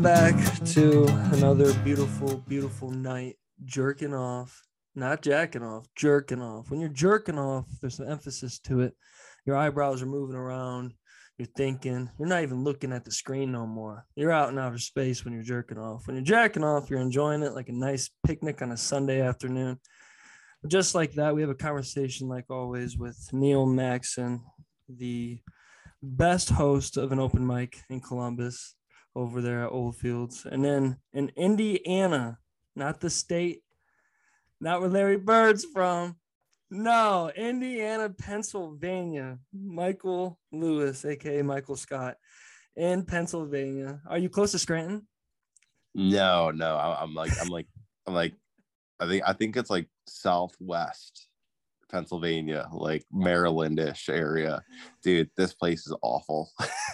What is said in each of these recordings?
Welcome back to another beautiful, beautiful night. Jerking off, not jacking off, jerking off. When you're jerking off, there's some emphasis to it. Your eyebrows are moving around. You're thinking. You're not even looking at the screen no more. You're out in outer space when you're jerking off. When you're jacking off, you're enjoying it like a nice picnic on a Sunday afternoon. Just like that, we have a conversation, like always, with Neil Maxon, the best host of an open mic in Columbus over there at Old Fields. And then in Indiana, not the state, not where Larry Bird's from. No, Indiana, Pennsylvania. Michael Lewis, aka Michael Scott, in Pennsylvania. Are you close to Scranton? No, no. I'm like, I'm like, I'm like, I think, I think it's like southwest Pennsylvania, like Marylandish area. Dude, this place is awful.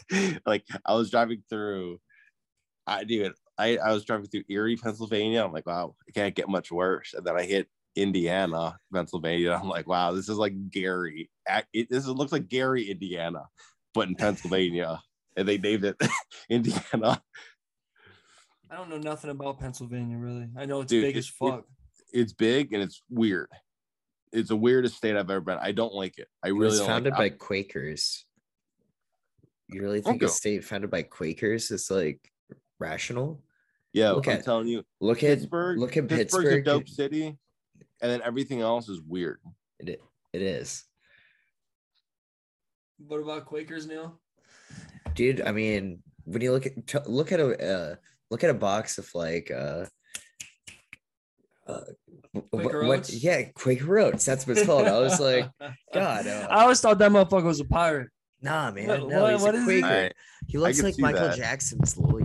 like, I was driving through, I dude, I, I was driving through Erie, Pennsylvania. I'm like, wow, it can't get much worse. And then I hit Indiana, Pennsylvania. I'm like, wow, this is like Gary. It, this looks like Gary, Indiana, but in Pennsylvania. and they named it Indiana. I don't know nothing about Pennsylvania, really. I know it's Dude, big it- as fuck. It's big and it's weird. It's the weirdest state I've ever been. I don't like it. I It really was don't founded like by Quakers. You really think Okay. a state founded by Quakers is like rational? Yeah, Look I'm at- telling you, Look at Pittsburgh. look at Pittsburgh's Pittsburgh. a dope city, and then everything else is weird. It, it is, What about Quakers, Neil? dude. I mean, when you look at t- look at a uh, look at a box of like uh, uh wh- Quaker what, Oats? yeah, Quaker Oats. That's what it's called. I was like, God, uh, I always thought that motherfucker was a pirate. nah, man, What- no, what- he's what a is he? Quaker. He looks like Michael that. Jackson's lawyer.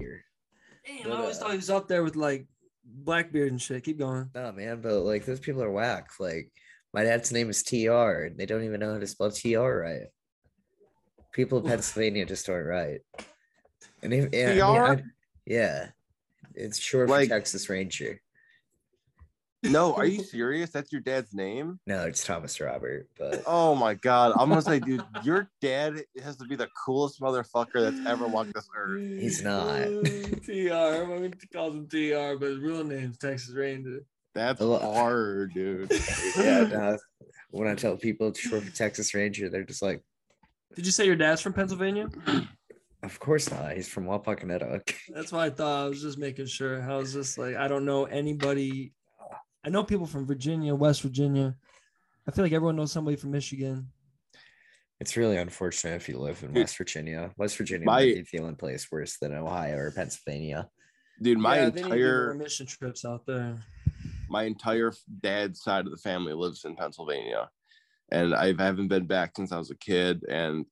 Damn, But, I always uh, thought he was up there with like Blackbeard and shit. Keep going. No, man, but like those people are whack. Like my dad's name is TR, and they don't even know how to spell TR right. People in Pennsylvania just aren't right. And if yeah, I mean, TR? I- yeah, it's short Like- for Texas Ranger. No, are you serious? That's your dad's name? No, it's Thomas Robert, but Oh my god! I'm gonna say, dude, your dad has to be the coolest motherfucker that's ever walked this earth. He's not. TR. Everyone calls him TR, but his real name's Texas Ranger. That's Hello. hard, dude. yeah, no, when I tell people it's short for Texas Ranger, they're just like, Did you say your dad's from Pennsylvania? "Of course not. He's from Wapakoneta." That's what I thought. I was just making sure. I was just like, I don't know anybody. I know people from Virginia, West Virginia. I feel like everyone knows somebody from Michigan. It's really unfortunate if you live in West Virginia. West Virginia my- might be feeling place worse than Ohio or Pennsylvania. Dude, my yeah, they need to do more entire mission trips out there. my entire dad's side of the family lives in Pennsylvania, and I haven't been back since I was a kid. And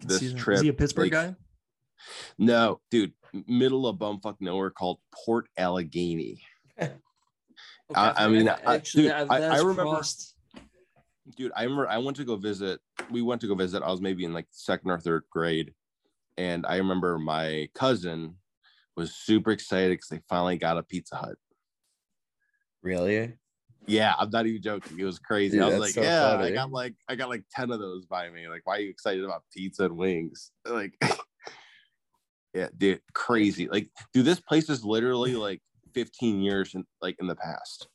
This trip, Is he a Pittsburgh like, guy? no, dude, middle of bumfuck nowhere called Port Allegany. I- I mean, I- dude, I- I remember- crossed- dude i remember i went to go visit we went to go visit i was maybe in like second or third grade and i remember my cousin was super excited because they finally got a pizza hut. Really? yeah i'm not even joking it was crazy Dude, i was like so yeah i got like i got like 10 of those by me like why are you excited about pizza and wings? Like yeah dude crazy like dude this place is literally like 15 years in like in the past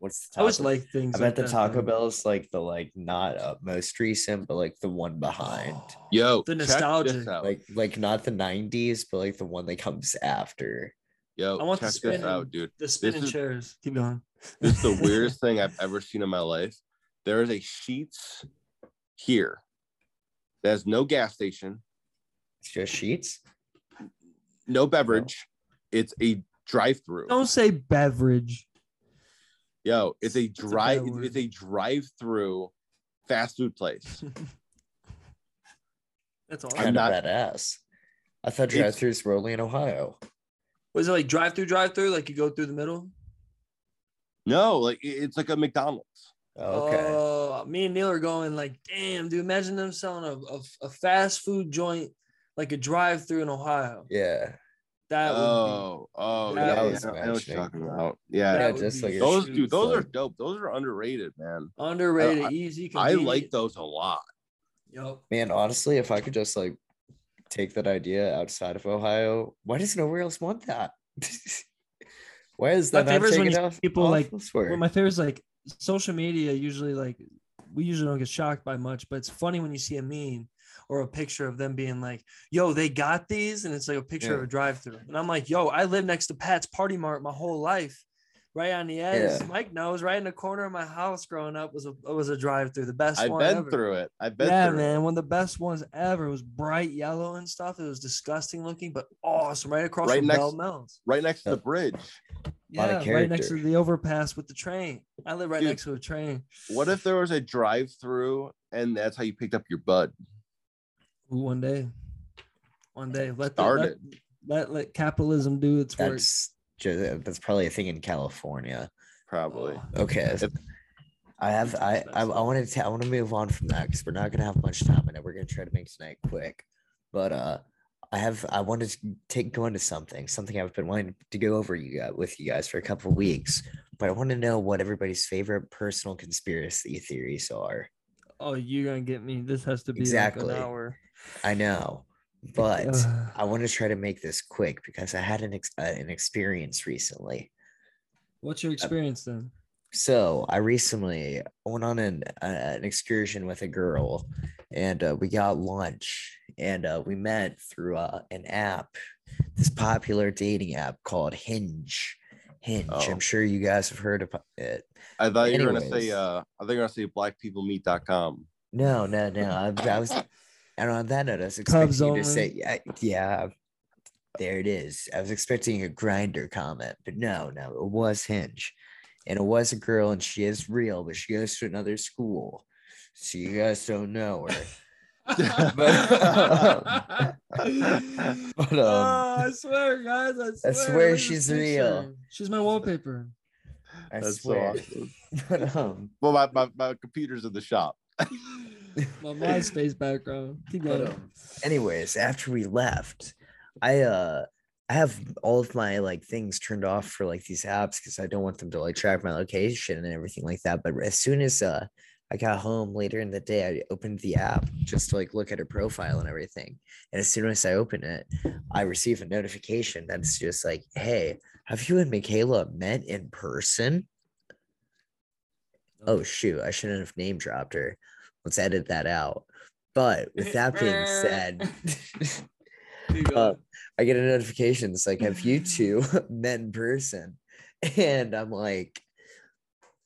What's the I always like things. I bet like the that, Taco though. Bell is like the like not uh, most recent, but like the one behind. yo The nostalgia. Like like not the '90s, but like the one that comes after. yo I want the check this out dude The spinning is- chairs. Keep going. This is the weirdest thing I've ever seen in my life. There is a Sheetz here. There's no gas station, It's just Sheetz. no beverage. It's a drive-through. Don't say beverage. Yo, it's a It's a drive. It's a drive-through fast food place. That's all. I'm Kind of not- badass. I thought drive-throughs were only in Ohio. Was it like drive through, drive through? Like you go through the middle? No, like it's like a McDonald's. Oh, okay. Oh, me and Neil are going like, damn, dude. Imagine them selling a, a, a fast food joint like a drive through in Ohio. yeah. That would Oh, oh, that yeah, was yeah, I know what you're talking about. Yeah, Yeah, just like those shoot dude, those are dope. Those are underrated, man. underrated, I- easy. I like those a lot. Yup. Man, honestly, if I could just like take that idea outside of Ohio. Why does nowhere else want that? Why is My that not favorite is when off? people, off like, elsewhere? Well, my favorite is like social media. Usually, like we usually don't get shocked by much, but it's funny when you see a meme or a picture of them being like, "Yo, they got these," and it's like a picture of a drive-through, and I'm like, "Yo, I live next to Pat's Party Mart my whole life." Right on the edge, Yeah. Mike knows. Right in the corner of my house, growing up, was a was a drive-through, the best I've one been ever. through it. I've been yeah, through man, it. one of the best ones ever. It was bright yellow and stuff. It was disgusting looking, but awesome. Right across Right from next- Bell Mills. Right next to the bridge. Yeah, right next to the overpass with the train. I live right Dude. next to a train. What if there was a drive-through and that's how you picked up your bud? Ooh, one day, one day, let the, Start let, it. let let capitalism do its work. that's just, that's probably a thing in California. Probably. Oh, Okay. I have I I, I wanted to I want to move on from that because we're not gonna have much time in it. We're gonna try to make tonight quick. But uh I have I wanted to take go into something, something I've been wanting to go over you guys with you guys for a couple of weeks. But I want to know what everybody's favorite personal conspiracy theories are. oh, you're gonna get me. This has to be Exactly. like an hour. I know, but Ugh. I want to try to make this quick because I had an ex- uh, an experience recently. What's your experience then? So I recently went on an uh, an excursion with a girl, and uh, we got lunch, and uh, we met through uh, an app, this popular dating app called Hinge. Hinge. Oh. I'm sure you guys have heard of it. I thought you were gonna say uh I think you're gonna say blackpeoplemeet.com. No, no, no. I, I was, and on that note, I was Cubs expecting you only. to say, yeah, yeah, there it is. I was expecting a Grindr comment, but no, no, it was Hinge, and it was a girl, and she is real, but she goes to another school, so you guys don't know her. But, but um, Oh, I swear, guys. I swear, swear look at this she's real. She's my wallpaper. I That's so swear. awesome. But um, Well, my, my, my computer's in the shop. My MySpace background. Keep going. But, um, anyways, after we left, I uh I have all of my like things turned off for like these apps because I don't want them to like track my location and everything like that. But as soon as uh I got home later in the day, I opened the app just to like look at her profile and everything. And as soon as I open it, I receive a notification that's just like, hey, have you and Michaela met in person? Oh shoot, I shouldn't have name dropped her. Let's edit that out. But with that being said, uh. I get a notification. It's like, have you two met in person? And I'm like,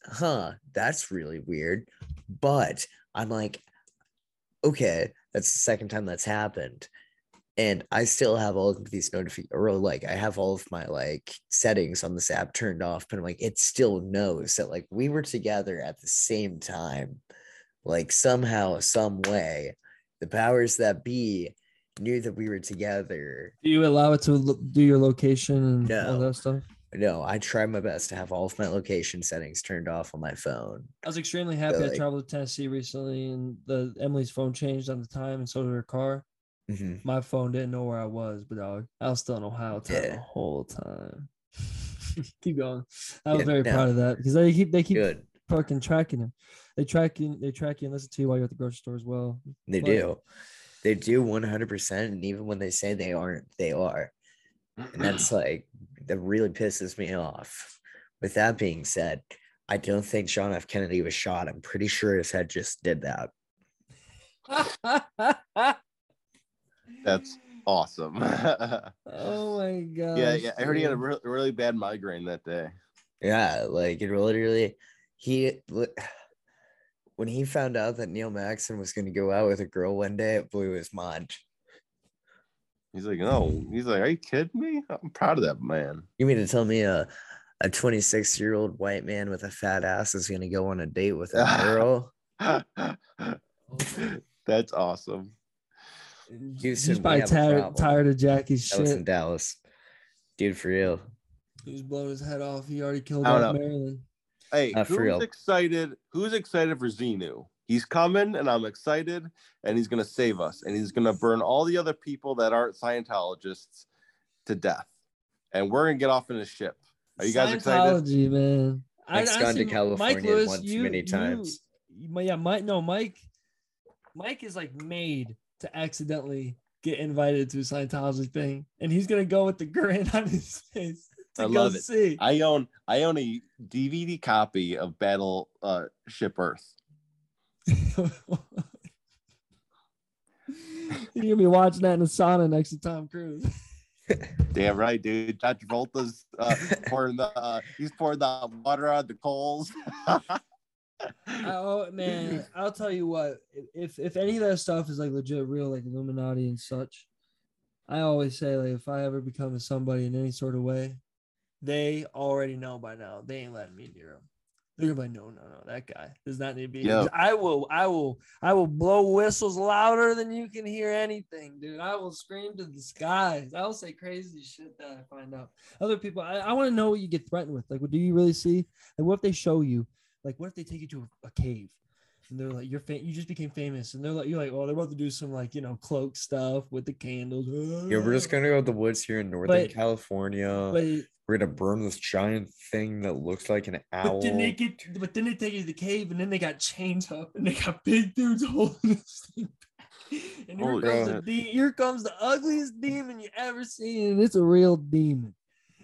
huh, that's really weird. But I'm like, okay, that's the second time that's happened. And I still have all of these notifications, or like I have all of my like settings on this app turned off, but I'm like, it still knows that like we were together at the same time. Like somehow, some way, the powers that be knew that we were together. Do you allow it to lo- do your location and all No. that stuff? No, I try my best to have all of my location settings turned off on my phone. I was extremely happy. I like- traveled to Tennessee recently, and the Emily's phone changed on the time, and so did her car. Mhm. My phone didn't know where I was, but dog, I was still in Ohio time Yeah. the whole time. keep going. I was Yeah, very no. proud of that because they keep they keep Good. fucking tracking him. They track you. They track you and listen to you while you're at the grocery store as well. They Like- do. They do 100%. And even when they say they aren't, they are. And that's like, that really pisses me off. With that being said, I don't think John F. Kennedy was shot. I'm pretty sure his head just did that. That's awesome. oh my god. yeah. Yeah I heard he had a re- really bad migraine that day. Yeah, like it literally, he, li- when he found out that Neil Maxon was going to go out with a girl one day, it blew his mind. He's like, no. He's like, are you kidding me? I'm proud of that man. You mean to tell me a a 26 year old white man with a fat ass is going to go on a date with a girl? That's awesome. He's Houston, we probably tired, tired of Jackie's That was in. Dallas. Dude, for real. He was blowing his head off. He already killed I don't off know. Maryland. Hey, Uh, who's real. excited? Who's excited for Xenu? He's coming, and I'm excited, and he's gonna save us, and he's gonna burn all the other people that aren't Scientologists to death, and we're gonna get off in a ship. Are you guys excited? Scientology, man. I've gone to California once many times. You, yeah, Mike. No, Mike. Mike is like made to accidentally get invited to a Scientology thing, and he's gonna go with the grin on his face to I love it. see. I own I own a DVD copy of Battle uh, Ship Earth. You're gonna be watching that in a sauna next to Tom Cruise. Damn right, dude. John Travolta's uh, pouring the uh, he's pouring the water on the coals. oh man, I'll tell you what. If if any of that stuff is like legit real, like Illuminati and such, I always say like if I ever become a somebody in any sort of way, they already know by now. They ain't letting me near them. They're gonna be like, no, no, no, that guy does not need to be. here." Yo. I will, I will, I will blow whistles louder than you can hear anything, dude. I will scream to the skies. I will say crazy shit that I find out. Other people, I, I want to know what you get threatened with. Like, what do you really see? Like, what if they show you? Like, what if they take you to a, a cave? And they're like, you're fa- you just became famous, and they're like, you're like, oh, they're about to do some like you know cloak stuff with the candles. Yeah, we're just gonna go to the woods here in Northern But- California. But, we're gonna burn this giant thing that looks like an owl. but then they get, but then they take you to the cave, and then they got chains up, and they got big dudes holding this thing. back. And here Holy comes, the de- here comes the ugliest demon you ever seen, and it's a real demon.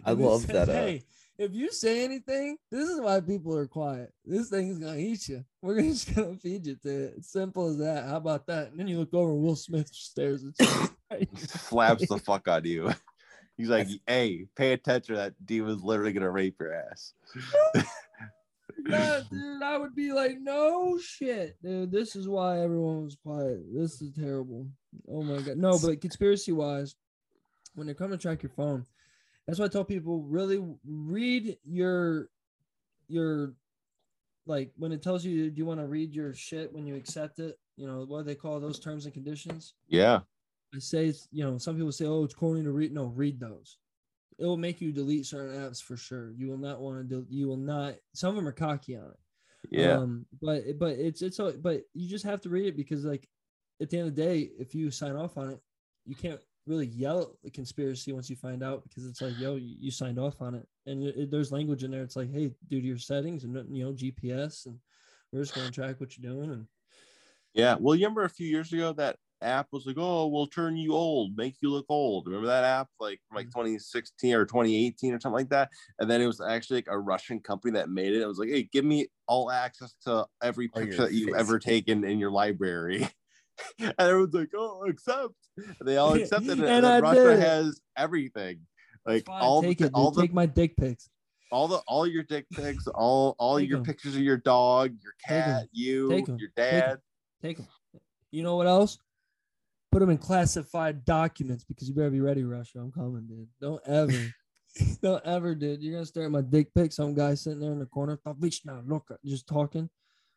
I And it love says, that, uh, Hey, if you say anything, this is why people are quiet. This thing is gonna eat you. We're just gonna feed you to it. It's simple as that. How about that? And then you look over, Will Smith stares at you. Slaps the fuck out of you. He's like, hey, pay attention. That demon's literally gonna rape your ass. Yeah, dude, I would be like, no shit, dude. This is why everyone was quiet. This is terrible. Oh my god. No, but conspiracy wise, when they come to track your phone, that's why I tell people really read your your like when it tells you do you want to read your shit when you accept it, you know, what do they call those terms and conditions? Yeah. I say, you know, some people say, oh, it's corny to read. No, read those. It will make you delete certain apps for sure. You will not want to do. You will not. Some of them are cocky on it. Yeah. Um, but but it's it's but you just have to read it because like at the end of the day, if you sign off on it, you can't really yell at the conspiracy once you find out because it's like yo, you, you signed off on it, and it, it- there's language in there. It's like hey, due to your settings and you know GPS, and we're just going to track what you're doing. And Yeah. Well, you remember a few years ago that app was like, oh, we'll turn you old, make you look old. Remember that app like from like mm. 2016 or 2018 or something like that? And then it was actually like a Russian company that made it. It was like, hey, give me all access to every Oh, picture that you've ever taken in your library. and everyone's like, oh, accept. And they all accepted it. And And, Russia did. has everything. Like fine, all take the, it, all the take my dick pics. all the all your dick pics, all all Take your 'em. pictures of your dog, your cat, you, Take your dad. Take them. You know what else? Put them in classified documents because you better be ready, Russia. I'm coming, dude. Don't ever, don't ever, dude. You're gonna stare at my dick pic. Some guy sitting there in the corner, bitch, now look, just talking,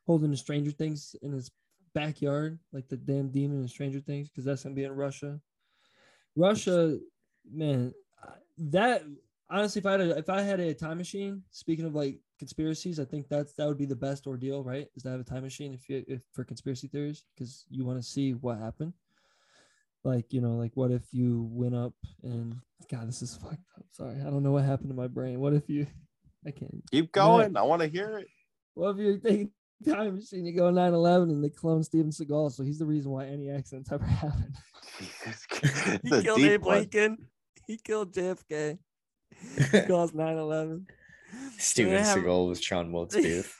holding the Stranger Things in his backyard, like the damn demon in Stranger Things, because that's gonna be in Russia. Russia, man, that honestly, if I had a, if I had a time machine, speaking of like conspiracies, I think that's that would be the best ordeal, right? Is to have a time machine if you if for conspiracy theories because you want to see what happened. Like you know, like what if you went up and God, this is fucked up. Sorry, I don't know what happened to my brain. What if you? I can't. Keep going. I want to hear it. What if you're taking a time machine, you go 9-11 and they clone Steven Seagal, so he's the reason why any accidents ever happened. It's he killed Abe one. Lincoln. He killed JFK. He caused 9-11. Steven They have- Seagal was Sean Wilkes Booth.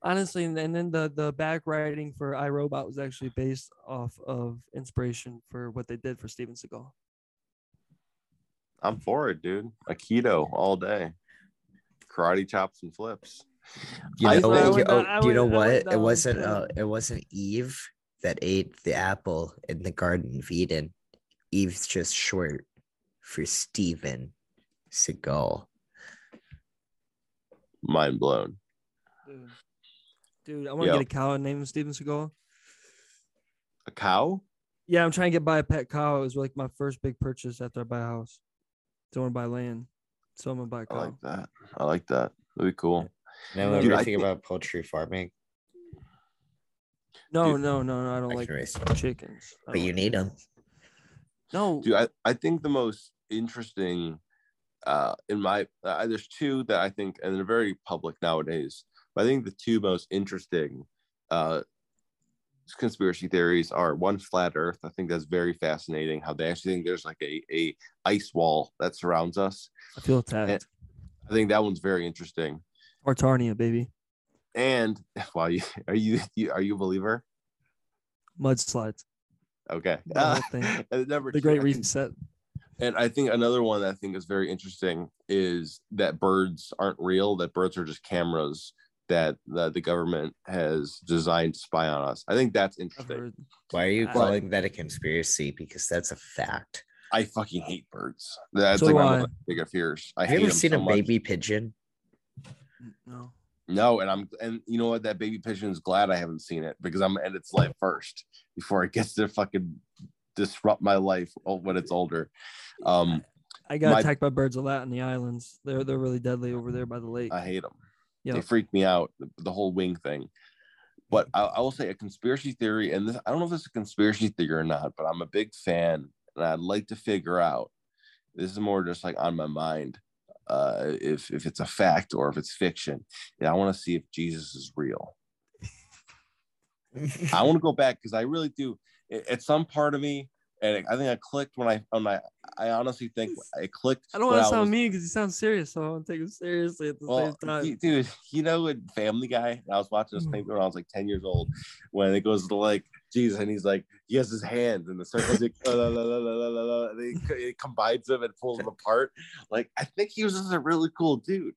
Honestly, and then and then the the back writing for iRobot was actually based off of inspiration for what they did for Steven Seagal. I'm for it, dude. Aikido all day. Karate chops and flips. You know, think- I you- would oh, not- I do you know would- what? It wasn't. Uh, it wasn't Eve that ate the apple in the Garden of Eden. Eve's just short for Steven Seagal. Mind blown. Dude, dude I want to Yo. get a cow named Steven Seagal. A cow? Yeah, I'm trying to get buy a pet cow. It was like my first big purchase after I buy a house. So I want to buy land. So I'm gonna buy a cow. like that. I like that. That'd be cool. Now that Dude, I I think think- about poultry farming, no, Dude. no, no, no. I don't like can raise, chickens. But don't you like- need them. no. Dude, I, I think the most interesting uh in my uh, there's two that I think and they're very public nowadays. But I think the two most interesting uh conspiracy theories are one flat earth i think that's very fascinating how they actually think there's like a, a ice wall that surrounds us I feel attacked. i think that one's very interesting Or Tartaria, baby. and wow you are you, you are you a believer Mudslides. okay The whole thing. The two, Great I think- Reset. and i think another one that i think is very interesting is that birds aren't real that birds are just cameras that the, the government has designed to spy on us i think that's interesting. Why are you But- calling that a conspiracy? Because that's a fact. I fucking hate birds. That's So like one of my biggest fears. I Have hate you ever them seen so a much. baby pigeon? No. No, and I'm and you know what? That baby pigeon is glad I haven't seen it because I'm end its life first before it gets to fucking disrupt my life when it's older. Um, I got My- attacked by birds a lot in the islands. They're they're really deadly over there by the lake. I hate them. They freak me out. The, the whole wing thing. But I, I will say a conspiracy theory, and this I don't know if this is a conspiracy theory or not, but I'm a big fan, and I'd like to figure out. This is more just like on my mind, uh, if if it's a fact or if it's fiction. Yeah, I want to see if Jesus is real. I want to go back because I really do. At some part of me, and I think I clicked when I when I I honestly think I clicked. I don't want to sound was- mean because he sounds serious, so I to take him seriously at the Well, same time. dude, you know, in Family Guy, I was watching this Mm. thing when I was like 10 years old, when it goes to like Jesus, and he's like, he has his hands and the circles, like, la, la, la, la, la, la, la, and he, co- combines them and pulls them apart. Like, I think he was just a really cool dude,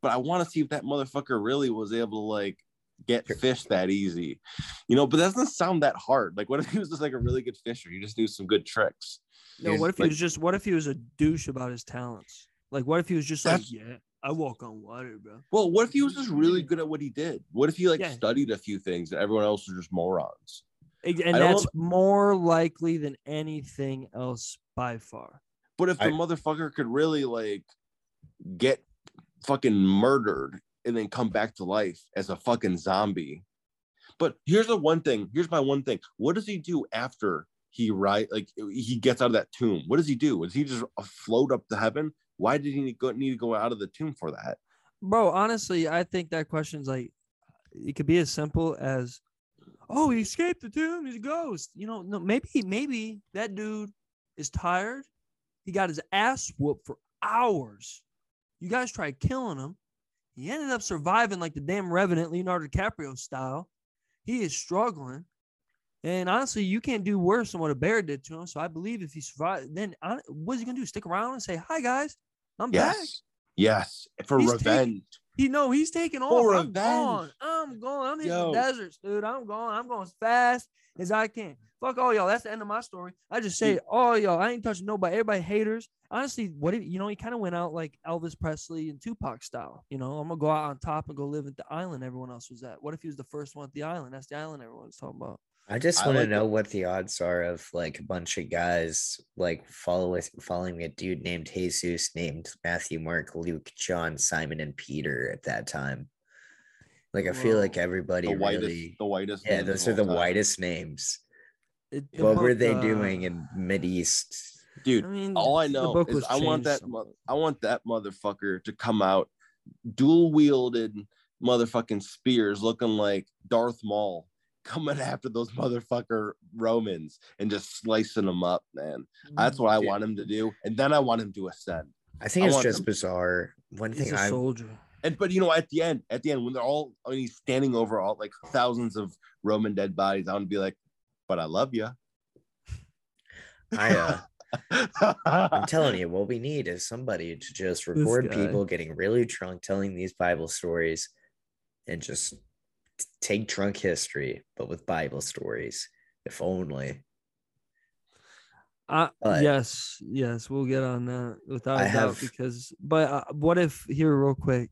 but I want to see if that motherfucker really was able to like get fish that easy, you know. But that doesn't sound that hard. Like, what if he was just like a really good fisher? He just knew some good tricks. no, what if he like- was just? What if he was a douche about his talents? Like, what if he was just like, yeah, I walk on water, bro. Well, what if he was just really good at what he did? What if he like Yeah. studied a few things and everyone else was just morons? And I don't- that's more likely than anything else by far. But if the I- motherfucker could really like get fucking murdered and then come back to life as a fucking zombie. But here's the one thing. Here's my one thing. What does he do after he right like he gets out of that tomb? What does he do? Does he just float up to heaven? Why did he go, need to go out of the tomb for that? Bro, honestly, I think that question's like it could be as simple as oh, he escaped the tomb, he's a ghost. You know, no, maybe maybe that dude is tired. He got his ass whooped for hours. You guys tried killing him. He ended up surviving like the damn revenant Leonardo DiCaprio style. He is struggling. And honestly, you can't do worse than what a bear did to him. So I believe if he survived, then what's he gonna do? Stick around and say, "Hi guys, I'm back." Yes. Yes. For He's taking- revenge. He know he's taking off. For I'm revenge. going. I'm going. I'm hitting Yo. the deserts, dude. I'm going. I'm going as fast as I can. Fuck all y'all. That's the end of my story. I just say all y'all. I ain't touching nobody. Everybody haters. Honestly, what if you know? He kind of went out like Elvis Presley and Tupac style. You know, I'm gonna go out on top and go live at the island everyone else was at. What if he was the first one at the island? That's the island everyone's talking about. I just want to like know it. what the odds are of like a bunch of guys like follow following a dude named Jesus named Matthew, Mark, Luke, John, Simon, and Peter at that time. Like I feel like everybody The whitest, really the whitest. yeah, those are the time. whitest names. It, the What were they uh, doing in Mid East? Dude, I mean, all I know is I want that somewhat. mo- I want that motherfucker to come out dual wielded motherfucking spears looking like Darth Maul coming after those motherfucker Romans and just slicing them up, man. That's what I Dude. want him to do. And then I want him to ascend. I think I it's just them- bizarre. One He's thing a I soldier. And but you know, at the end, at the end, when they're all when he's standing over all like thousands of Roman dead bodies, I want to be like, but I love you. I uh I'm telling you, what we need is somebody to just record people getting really drunk telling these Bible stories and just t- take drunk history, but with Bible stories, if only. Uh, But- yes, yes, we'll get on that without I a doubt have- because. But uh, what if here, real quick,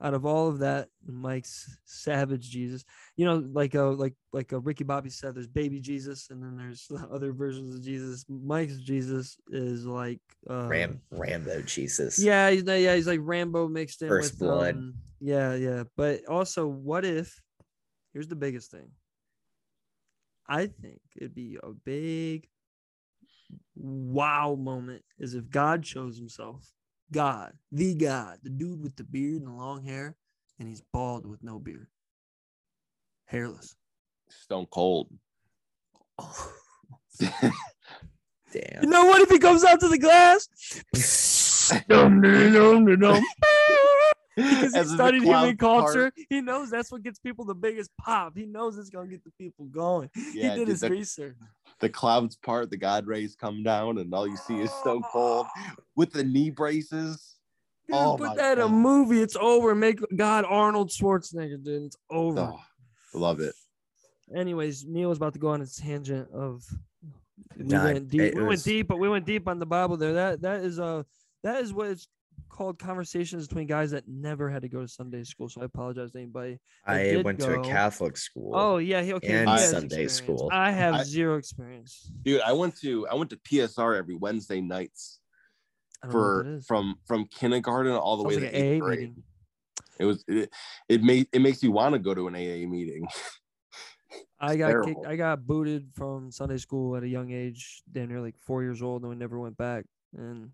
out of all of that, Mike's savage Jesus, you know, like a like like a Ricky Bobby said, there's baby Jesus, and then there's other versions of Jesus. Mike's Jesus is like uh, Ram Rambo Jesus. Yeah, he's not- yeah, he's like Rambo mixed in First with Blood. um, yeah, yeah. But also, what if? Here's the biggest thing. I think it'd be a big wow moment is if God shows himself. God, the God, the dude with the beard and the long hair, and he's bald with no beard, hairless. Stone Cold. Damn. Oh. You know what? If he comes out to the glass, because he studied human clouds part. culture, he knows that's what gets people the biggest pop. He knows it's gonna get the people going. Yeah, he did his the- research. The clouds part, the God rays come down, and all you see is Stone Cold with the knee braces. Dude, Oh put my that in a movie. It's over. Make God Arnold Schwarzenegger, dude. It's over. Oh, love it. Anyways, Neil was about to go on a tangent of we Nah, went deep. it We went deep, but we went deep on the Bible there. That that is a that is what it's called conversations between guys that never had to go to Sunday school. So I apologize to anybody. I did went to a Catholic school. Oh yeah, he okay. And he Sunday experience. school. I have I- zero experience. Dude, I went to I went to PSR every Wednesday nights I don't know what for from from kindergarten all the Sounds way like to eighth AA grade. meeting. It was it, it made it makes you want to go to an AA meeting. I got terrible. kicked. I got booted from Sunday school at a young age, damn near like four years old, and we never went back. And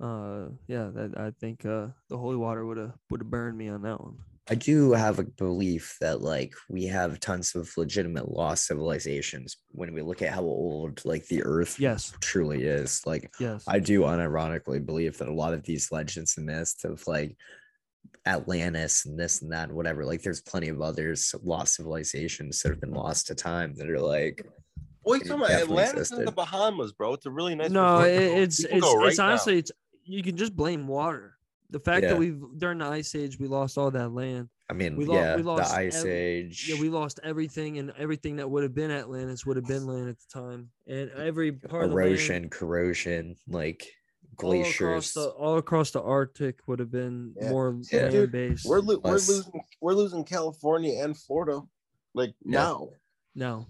uh, yeah, that I think uh, the holy water would have would have burned me on that one. I do have a belief that like we have tons of legitimate lost civilizations when we look at how old like the earth Yes, truly is. Like yes. I do unironically believe that a lot of these legends and myths of like Atlantis and this and that and whatever, like there's plenty of others lost civilizations that have been lost to time that are like Boy, It talking about definitely Atlantis in the. Bahamas, bro. It's a really nice. no, it, to go. it's it's right it's now. honestly it's you can just blame water. The fact Yeah. that we've during the ice age we lost all that land. I mean, We lo- yeah, we lost the ice every- age. Yeah, we lost everything, and everything that would have been Atlantis would have been land at the time, and every part of the land- erosion, corrosion, like all across glaciers. the all across the Arctic would have been Yeah. more Yeah. land Dude, based. We're lo- we're losing we're losing California and Florida, like Yeah. now. no,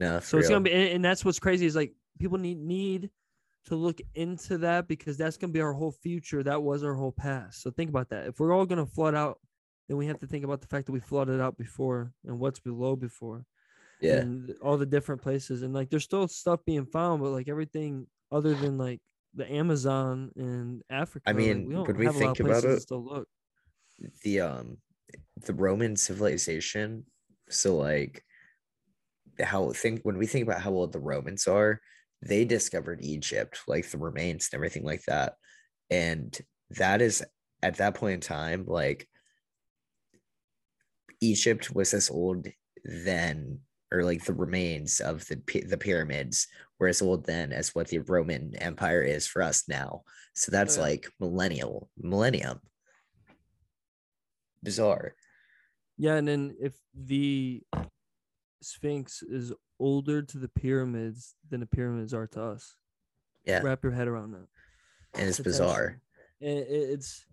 no, so it's gonna be, and, and that's what's crazy is like people need need to look into that because that's gonna be our whole future. That was our whole past. So think about that. If we're all gonna flood out, then we have to think about the fact that we flooded out before and what's below before. yeah. and all the different places and like there's still stuff being found but like everything other than like the amazon and africa I mean, we when we have a lot of think about to it, still look the um the roman civilization so like how think when we think about how old the romans are they discovered egypt like the remains and everything like that. And that is at that point in time like egypt was as old then or like the remains of the the pyramids were as old then as what the roman empire is for us now. So that's Yeah. like millennial millennium. Bizarre. Yeah and then if the sphinx is older to the pyramids than the pyramids are to us. Yeah. Wrap your head around that. And it's potentially. bizarre. and it, it's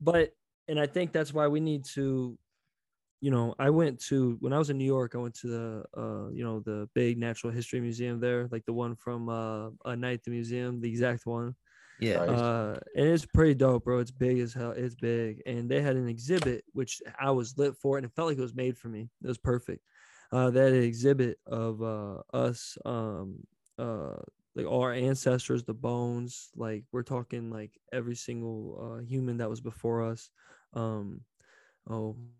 but and i think that's why we need to you know i went to when i was in new york i went to the uh you know the big natural history museum there like the one from uh a night at the museum the exact one. Yeah. Uh and it's pretty dope bro. It's big as hell. It's big. And they had an exhibit which i was lit for and it felt like it was made for me. It was perfect uh an exhibit of uh us um uh like our ancestors the bones like we're talking like every single uh human that was before us um oh my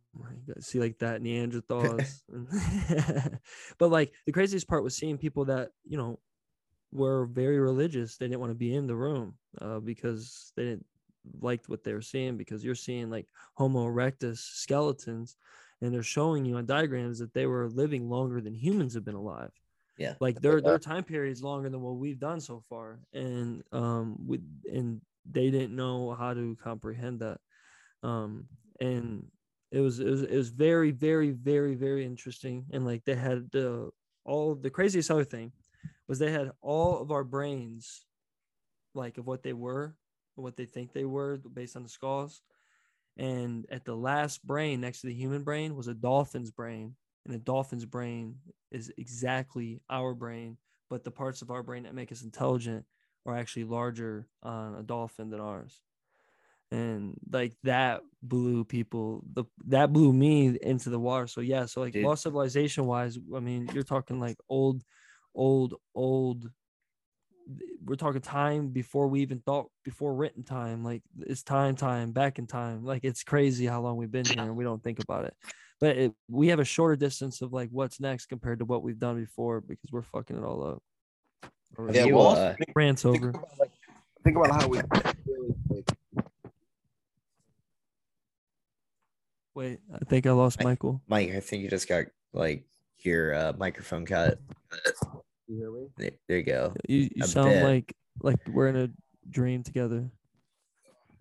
god see like that neanderthals but like the craziest part was seeing people that you know were very religious they didn't want to be in the room uh, because they didn't liked what they were seeing because you're seeing like homo erectus skeletons and they're showing you on diagrams that they were living longer than humans have been alive. Yeah like their their time period is longer than what we've done so far and um with and they didn't know how to comprehend that. Um and it was it was it was very very very very interesting and like they had the all the craziest other thing was they had all of our brains like of what they were what they think they were based on the skulls and at the last brain next to the human brain was a dolphin's brain and a dolphin's brain is exactly our brain but the parts of our brain that make us intelligent are actually larger on a dolphin than ours and like that blew people the that blew me into the water so yeah so like Dude. lost civilization wise i mean you're talking like old old old we're talking time before we even thought before written time like it's time time back in time like it's crazy how long we've been here and we don't think about it but it, we have a shorter distance of like what's next compared to what we've done before because we're fucking it all up. Or Yeah, Yeah, well, well, uh, think, rants think over. about, like, think about how we really, Wait, I think I lost I- Michael. Mike, I think you just got like your uh, microphone cut. You hear me? There, there you go. You you sound bit. like like we're in a dream together.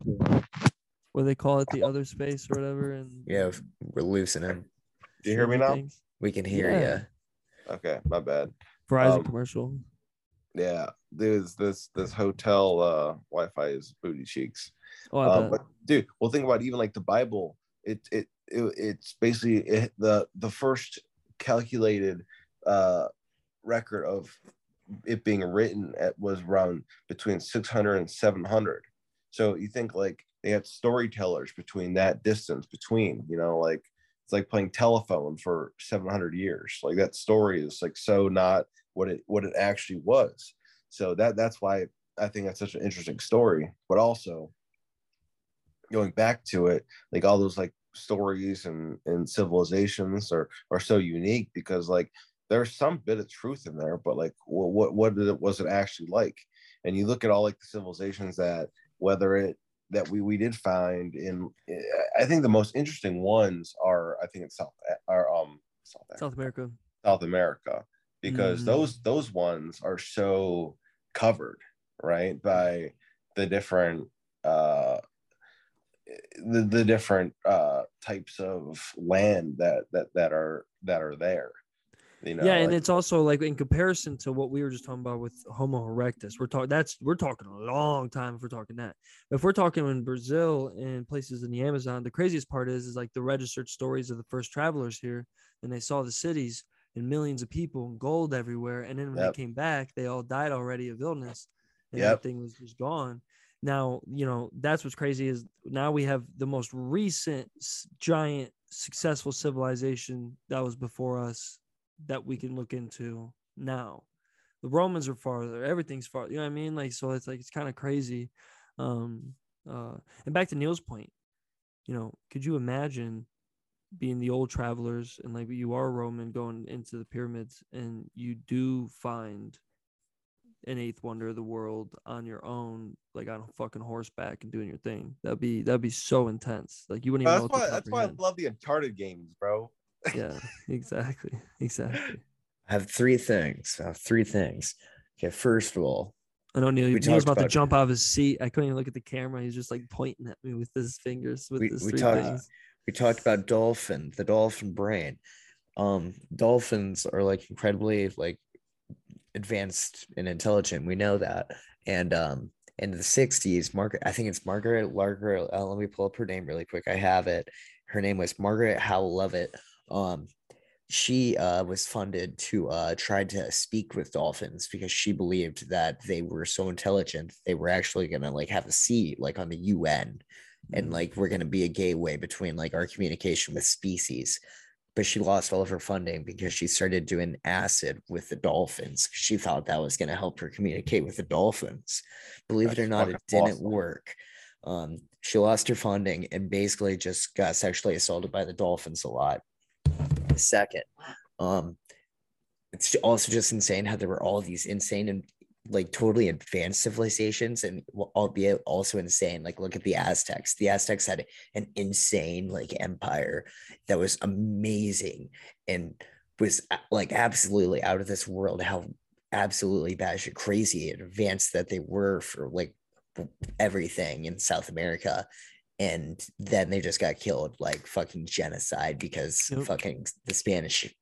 What do they call it, the other space or whatever. And Yeah, we're loosening. Do you hear me now? Things. We can hear Yeah. you. Okay, my bad. Verizon Um, commercial. Yeah, there's this this hotel uh Wi-Fi is booty cheeks. Oh, I Uh, bet. but dude, well, think about even like the Bible. It it, it it's basically it, the the first calculated uh record of it being written at was around between 600 and 700 so you think like they had storytellers between that distance between you know like it's like playing telephone for 700 years. Like that story is like so not what it what it actually was. So that that's why i think that's such an interesting story. But also going back to it like all those like stories and and civilizations are are so unique because like there's some bit of truth in there but like what what what did it was it actually like and you look at all like the civilizations that whether it that we we did find in i think the most interesting ones are i think it's south are um south, South America. South America because Mhm. those those ones are so covered right by the different uh the, the different uh types of land that that that are that are there you know yeah, and like- it's also like in comparison to what we were just talking about with Homo erectus. We're talking that's we're talking a long time if we're talking that. But if we're talking in Brazil and places in the Amazon, the craziest part is is like the registered stories of the first travelers here, and they saw the cities and millions of people and gold everywhere, and then when Yep. they came back, they all died already of illness, and Yep. everything was just gone. Now you know that's what's crazy is now we have the most recent giant successful civilization that was before us that we can look into now. The Romans are farther, everything's far, you know what I mean? Like, so it's like, it's kind of crazy. Um, uh, and back to Neil's point, you know, could you imagine being the old travelers and like you are a Roman going into the pyramids and you do find an eighth wonder of the world on your own, like on a fucking horseback and doing your thing? That'd be, that'd be so intense. Like, you wouldn't even that's know why that's why i love the uncharted games bro Yeah, exactly. Exactly. I have three things. I have three things. Okay, first of all, I know Neil, We Neil's talked about to jump out of his seat. I couldn't even look at the camera. He's just like pointing at me with his fingers with We- his we three talked- things. we talked about dolphin, the dolphin brain. Um, dolphins are like incredibly like advanced and intelligent. We know that. And um, in the 60s, Margaret, I think it's Margaret Larger. Uh, let me pull up her name really quick. I have it. Her name was Margaret Howe Lovatt. Um, she uh, was funded to uh, try to speak with dolphins because she believed that they were so intelligent they were actually gonna like have a seat like on the UN and Mm. like we're gonna be a gateway between like our communication with species. But she lost all of her funding because she started doing acid with the dolphins. She thought that was gonna help her communicate with the dolphins. Believe it or not, it didn't awesome. work. Um, she lost her funding and basically just got sexually assaulted by the dolphins a lot. Second, um, it's also just insane how there were all these insane and like totally advanced civilizations and albeit also insane. Like look at the aztecs. The aztecs had an insane like empire that was amazing and was like absolutely out of this world how absolutely batshit crazy and advanced that they were for like everything in south america and then they just got killed like fucking genocide because Yep. fucking the spanish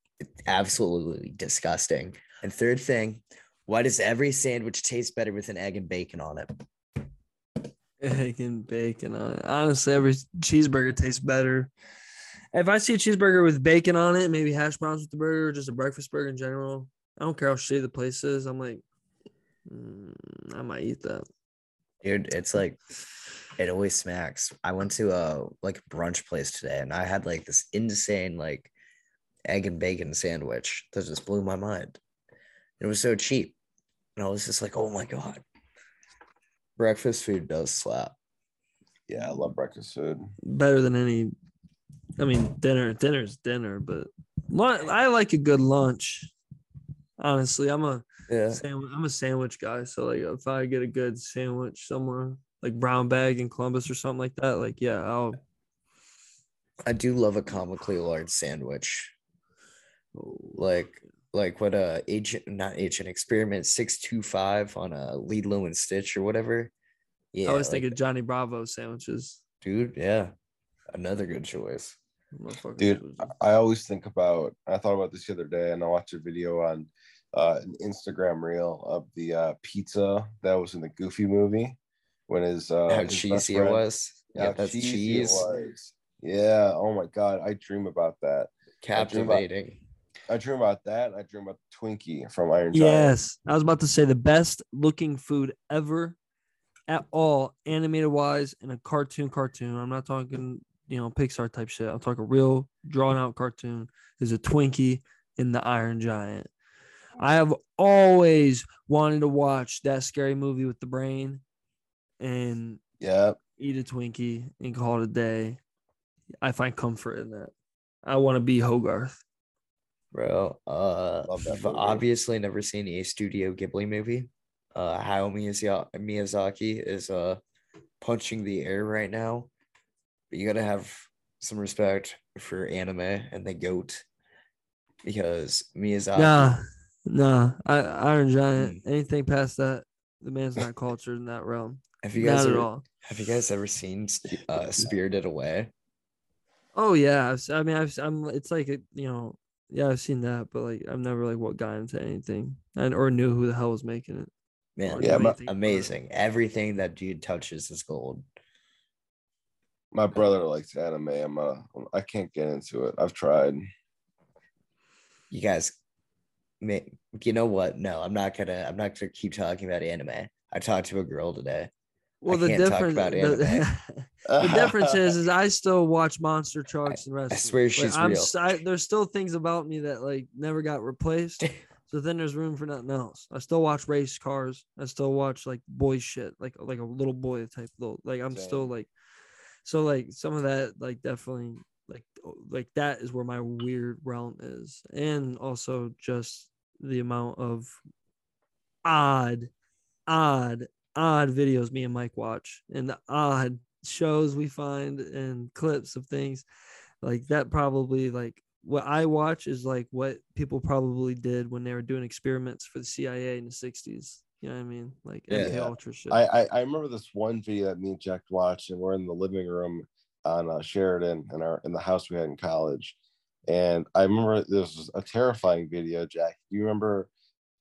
absolutely disgusting and third thing why does every sandwich taste better with an egg and bacon on it? Egg and bacon on it. Honestly, every cheeseburger tastes better. If I see a cheeseburger with bacon on it, maybe hash browns with the burger, or just a breakfast burger in general, I don't care how shitty the place is. I'm like, mm, I might eat that. Dude, it's like it always smacks. I went to a like brunch place today and I had like this insane like egg and bacon sandwich that just blew my mind. It was so cheap. And I was just like, oh my God. Breakfast food does slap. yeah i love breakfast food Better than any I mean, dinner, dinner's dinner, but lun- I like a good lunch. Honestly, I'm a Yeah. sandwich. I'm a sandwich guy. So like, if I get a good sandwich somewhere, like Brown Bag in Columbus or something like that, like yeah, I'll. I do love a comically large sandwich. Like like what uh agent not agent experiment 625 on a Lilo and Stitch or whatever. Yeah. I was like thinking Johnny Bravo sandwiches. dude, yeah. Another good choice. Dude, was- I always think about. I thought about this the other day, and I watched a video on uh, an Instagram reel of the uh, pizza that was in the Goofy movie when his uh, How his cheesy it was. Yeah, how that's cheese. was. Yeah. Oh my god, I dream about that. Captivating. I dream about that. I dream about the Twinkie from Iron Giant. Yes, I was about to say the best looking food ever, at all, animated wise, in a cartoon. Cartoon. I'm not talking, you know, Pixar type shit. I'm talking real drawn out cartoon. Is a Twinkie in the Iron Giant. I have always wanted to watch that scary movie with the brain, and Yeah. eat a Twinkie and call it a day. I find comfort in that. I want to be Hogarth. Bro, uh, Love that you've obviously never seen a Studio Ghibli movie. Uh, Hayao Miyazaki, Miyazaki is uh punching the air right now, but you gotta have some respect for anime and the goat because Miyazaki. Nah, nah. I, Iron Giant. Mm. Anything past that, the man's not cultured in that realm. Have you guys Not at ever, all. have you guys ever seen uh, Spirited Away? Oh yeah. I've, si mean, I've. s- I'm. It's like you know. Yeah, I've seen that, but like, I've never like what got into anything and or knew who the hell was making it. Man, Yeah, knew anything about it. amazing. Everything that dude touches is gold. My brother likes anime. I'm uh, I can't get into it. I've tried. you guys may you know what no i'm not gonna i'm not gonna keep talking about anime i talked to a girl today Well, the can't talk difference. about the, the difference is, is I still watch monster trucks and wrestling. I swear she's I'm, real. I, there's still things about me that like never got replaced. so then there's room for nothing else. I still watch race cars. I still watch like boy shit, like like a little boy type little. Like I'm still like, so like some of that like definitely like oh, like that is where my weird realm is, and also just the amount of odd, odd, odd videos me and Mike watch, and the odd shows we find and clips of things like that. Probably like what I watch is like what people probably did when they were doing experiments for the CIA in the '60s. You know what I mean? Like Yeah. Yeah. Ultra shit. I, I I remember this one video that me and Jack watched, and we're in the living room on uh, Sheridan in our in the house we had in college, and I remember this was a terrifying video. Jack, do you remember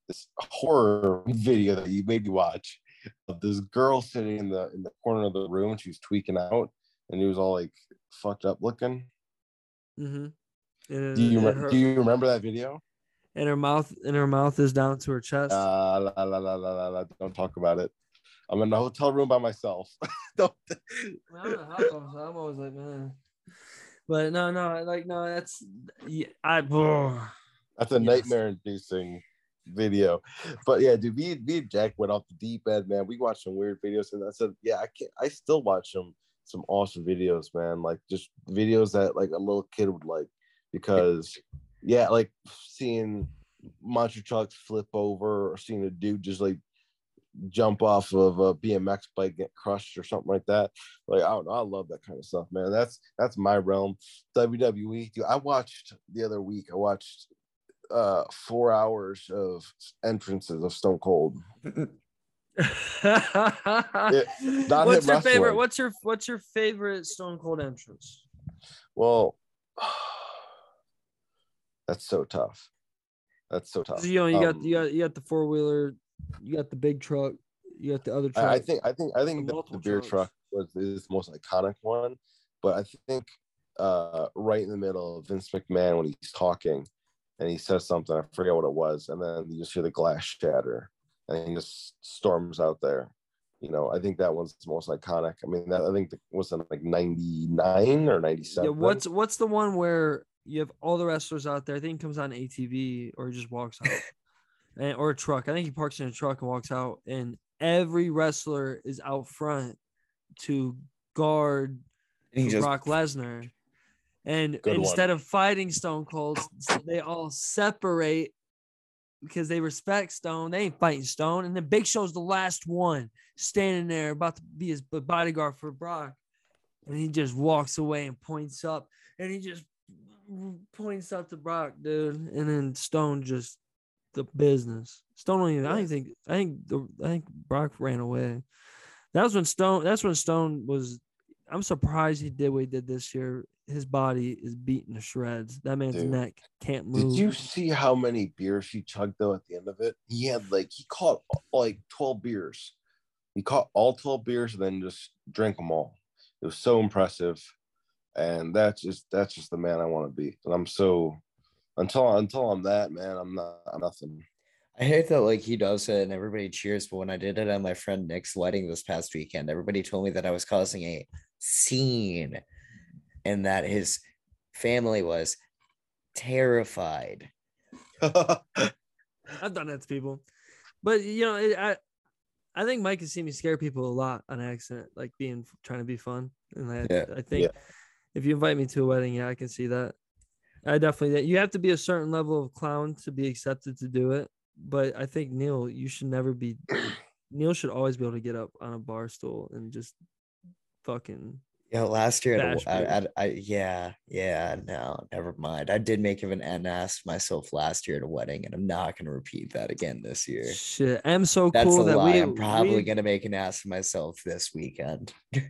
this horror video that you made me watch this girl sitting in the in the corner of the room? She was tweaking out, and he was all like fucked up looking. mm-hmm. And, Do you her, do you remember that video? and her mouth and her mouth is down to her chest. Uh, la, la, la, la, la, la, don't talk about it. I'm in a hotel room by myself. don't. I don't know how come, so I'm always like, man. But no, no, like no, that's yeah, I. That's a Yes. nightmare inducing video. But yeah, dude, me, me and Jack went off the deep end, man. We watched some weird videos and I said, yeah, I can't I still watch some some awesome videos, man. Like just videos that like a little kid would like because yeah, like seeing monster trucks flip over or seeing a dude just like jump off of a BMX bike get crushed or something like that. Like I don't know, I love that kind of stuff, man. That's that's my realm. WWE, dude. I watched the other week. I watched uh four hours of entrances of Stone Cold. not what's your favorite? What's your what's your favorite Stone Cold entrance? Well, that's so tough. That's so tough. You know, you got Um, you got you got the four wheeler, you got the big truck, you got the other truck. I, I think I think I think The the beer trucks. truck was is the most iconic one, but I think uh right in the middle of Vince McMahon when he's talking and he says something, I forget what it was, and then you just hear the glass shatter and he just storms out there. You know, I think that one's the most iconic. I mean, that I think it was in like '99 or '97. yeah. What's what's the one where you have all the wrestlers out there? I think he comes on ATV or he just walks out, and, or a truck. I think he parks in a truck and walks out, and every wrestler is out front to guard And he just Brock Lesnar. And Good one. instead of fighting Stone Cold, they all separate because they respect Stone. They ain't fighting Stone. And then Big Show's the last one standing there about to be his bodyguard for Brock. And he just walks away and points up. And he just points up to Brock, dude. And then Stone just the business. Stone don't even I think I think the I think Brock ran away. That was when Stone that's when Stone was I'm surprised he did what he did this year. His body is beaten to shreds. That man's Dude. neck can't move. Did you see how many beers he chugged though at the end of it? He had like he caught like 12 beers. He caught all 12 beers and then just drank them all. It was so impressive. And that's just that's just the man I want to be. And I'm so until until I'm that man, I'm not I'm nothing. I hate that like he does it and everybody cheers, but when I did it at my friend Nick's wedding this past weekend, everybody told me that I was causing a scene and that his family was terrified. I've done that to people, but you know, it, I I think Mike has seen me scare people a lot on accident, like being trying to be fun, and I Yeah. I think if you invite me to a wedding, yeah, I can see that. I definitely you have to be a certain level of clown to be accepted to do it, but I think Neil, you should never be. Neil should always be able to get up on a bar stool and just fucking Yeah, last year at, Bash a, I. Yeah, yeah, no, never mind. I did make of an ass myself last year at a wedding, and I'm not gonna repeat that again this year. shit. I'm so That's cool that lie. we I'm probably we- gonna make an ass of myself this weekend.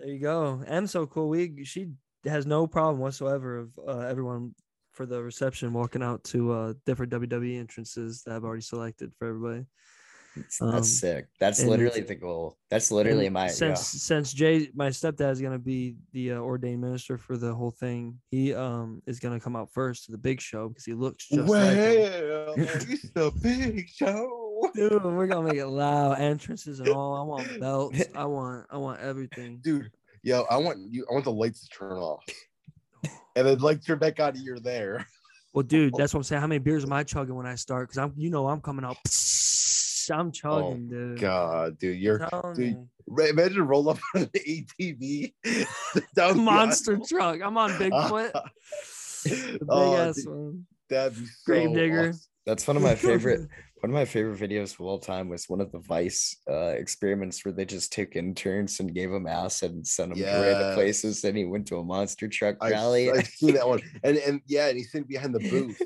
There you go. M's so cool. We she has no problem whatsoever of uh, everyone for the reception walking out to uh, different WWE entrances that I've already selected for everybody. That's Um, sick. That's literally the goal. That's literally And my yeah. since since Jay, my stepdad is gonna be the uh, ordained minister for the whole thing. He um is gonna come out first to the big show because he looks just like him. well, it's the big show. Dude, we're gonna make it loud entrances and all. I want belts. I want I want everything. Dude, yo, I want you I want the lights to turn off. And then like turn back on you're there. Well, dude, that's what I'm saying. How many beers am I chugging when I start? Because I'm, you know, I'm coming out. I'm chugging, dude. Oh, God, dude, you're Telling dude, you. Imagine roll up on an ATV. down the monster aisle. truck. I'm on Bigfoot. The big Oh, ass dude, one. That'd be so Gravedigger. awesome. That's one of my favorite. One of my favorite videos of all time was one of the Vice uh, experiments where they just took interns and gave them acid and sent them to random places. Then he went to a monster truck rally. I've seen that one. And and yeah, and he's sitting behind the booth.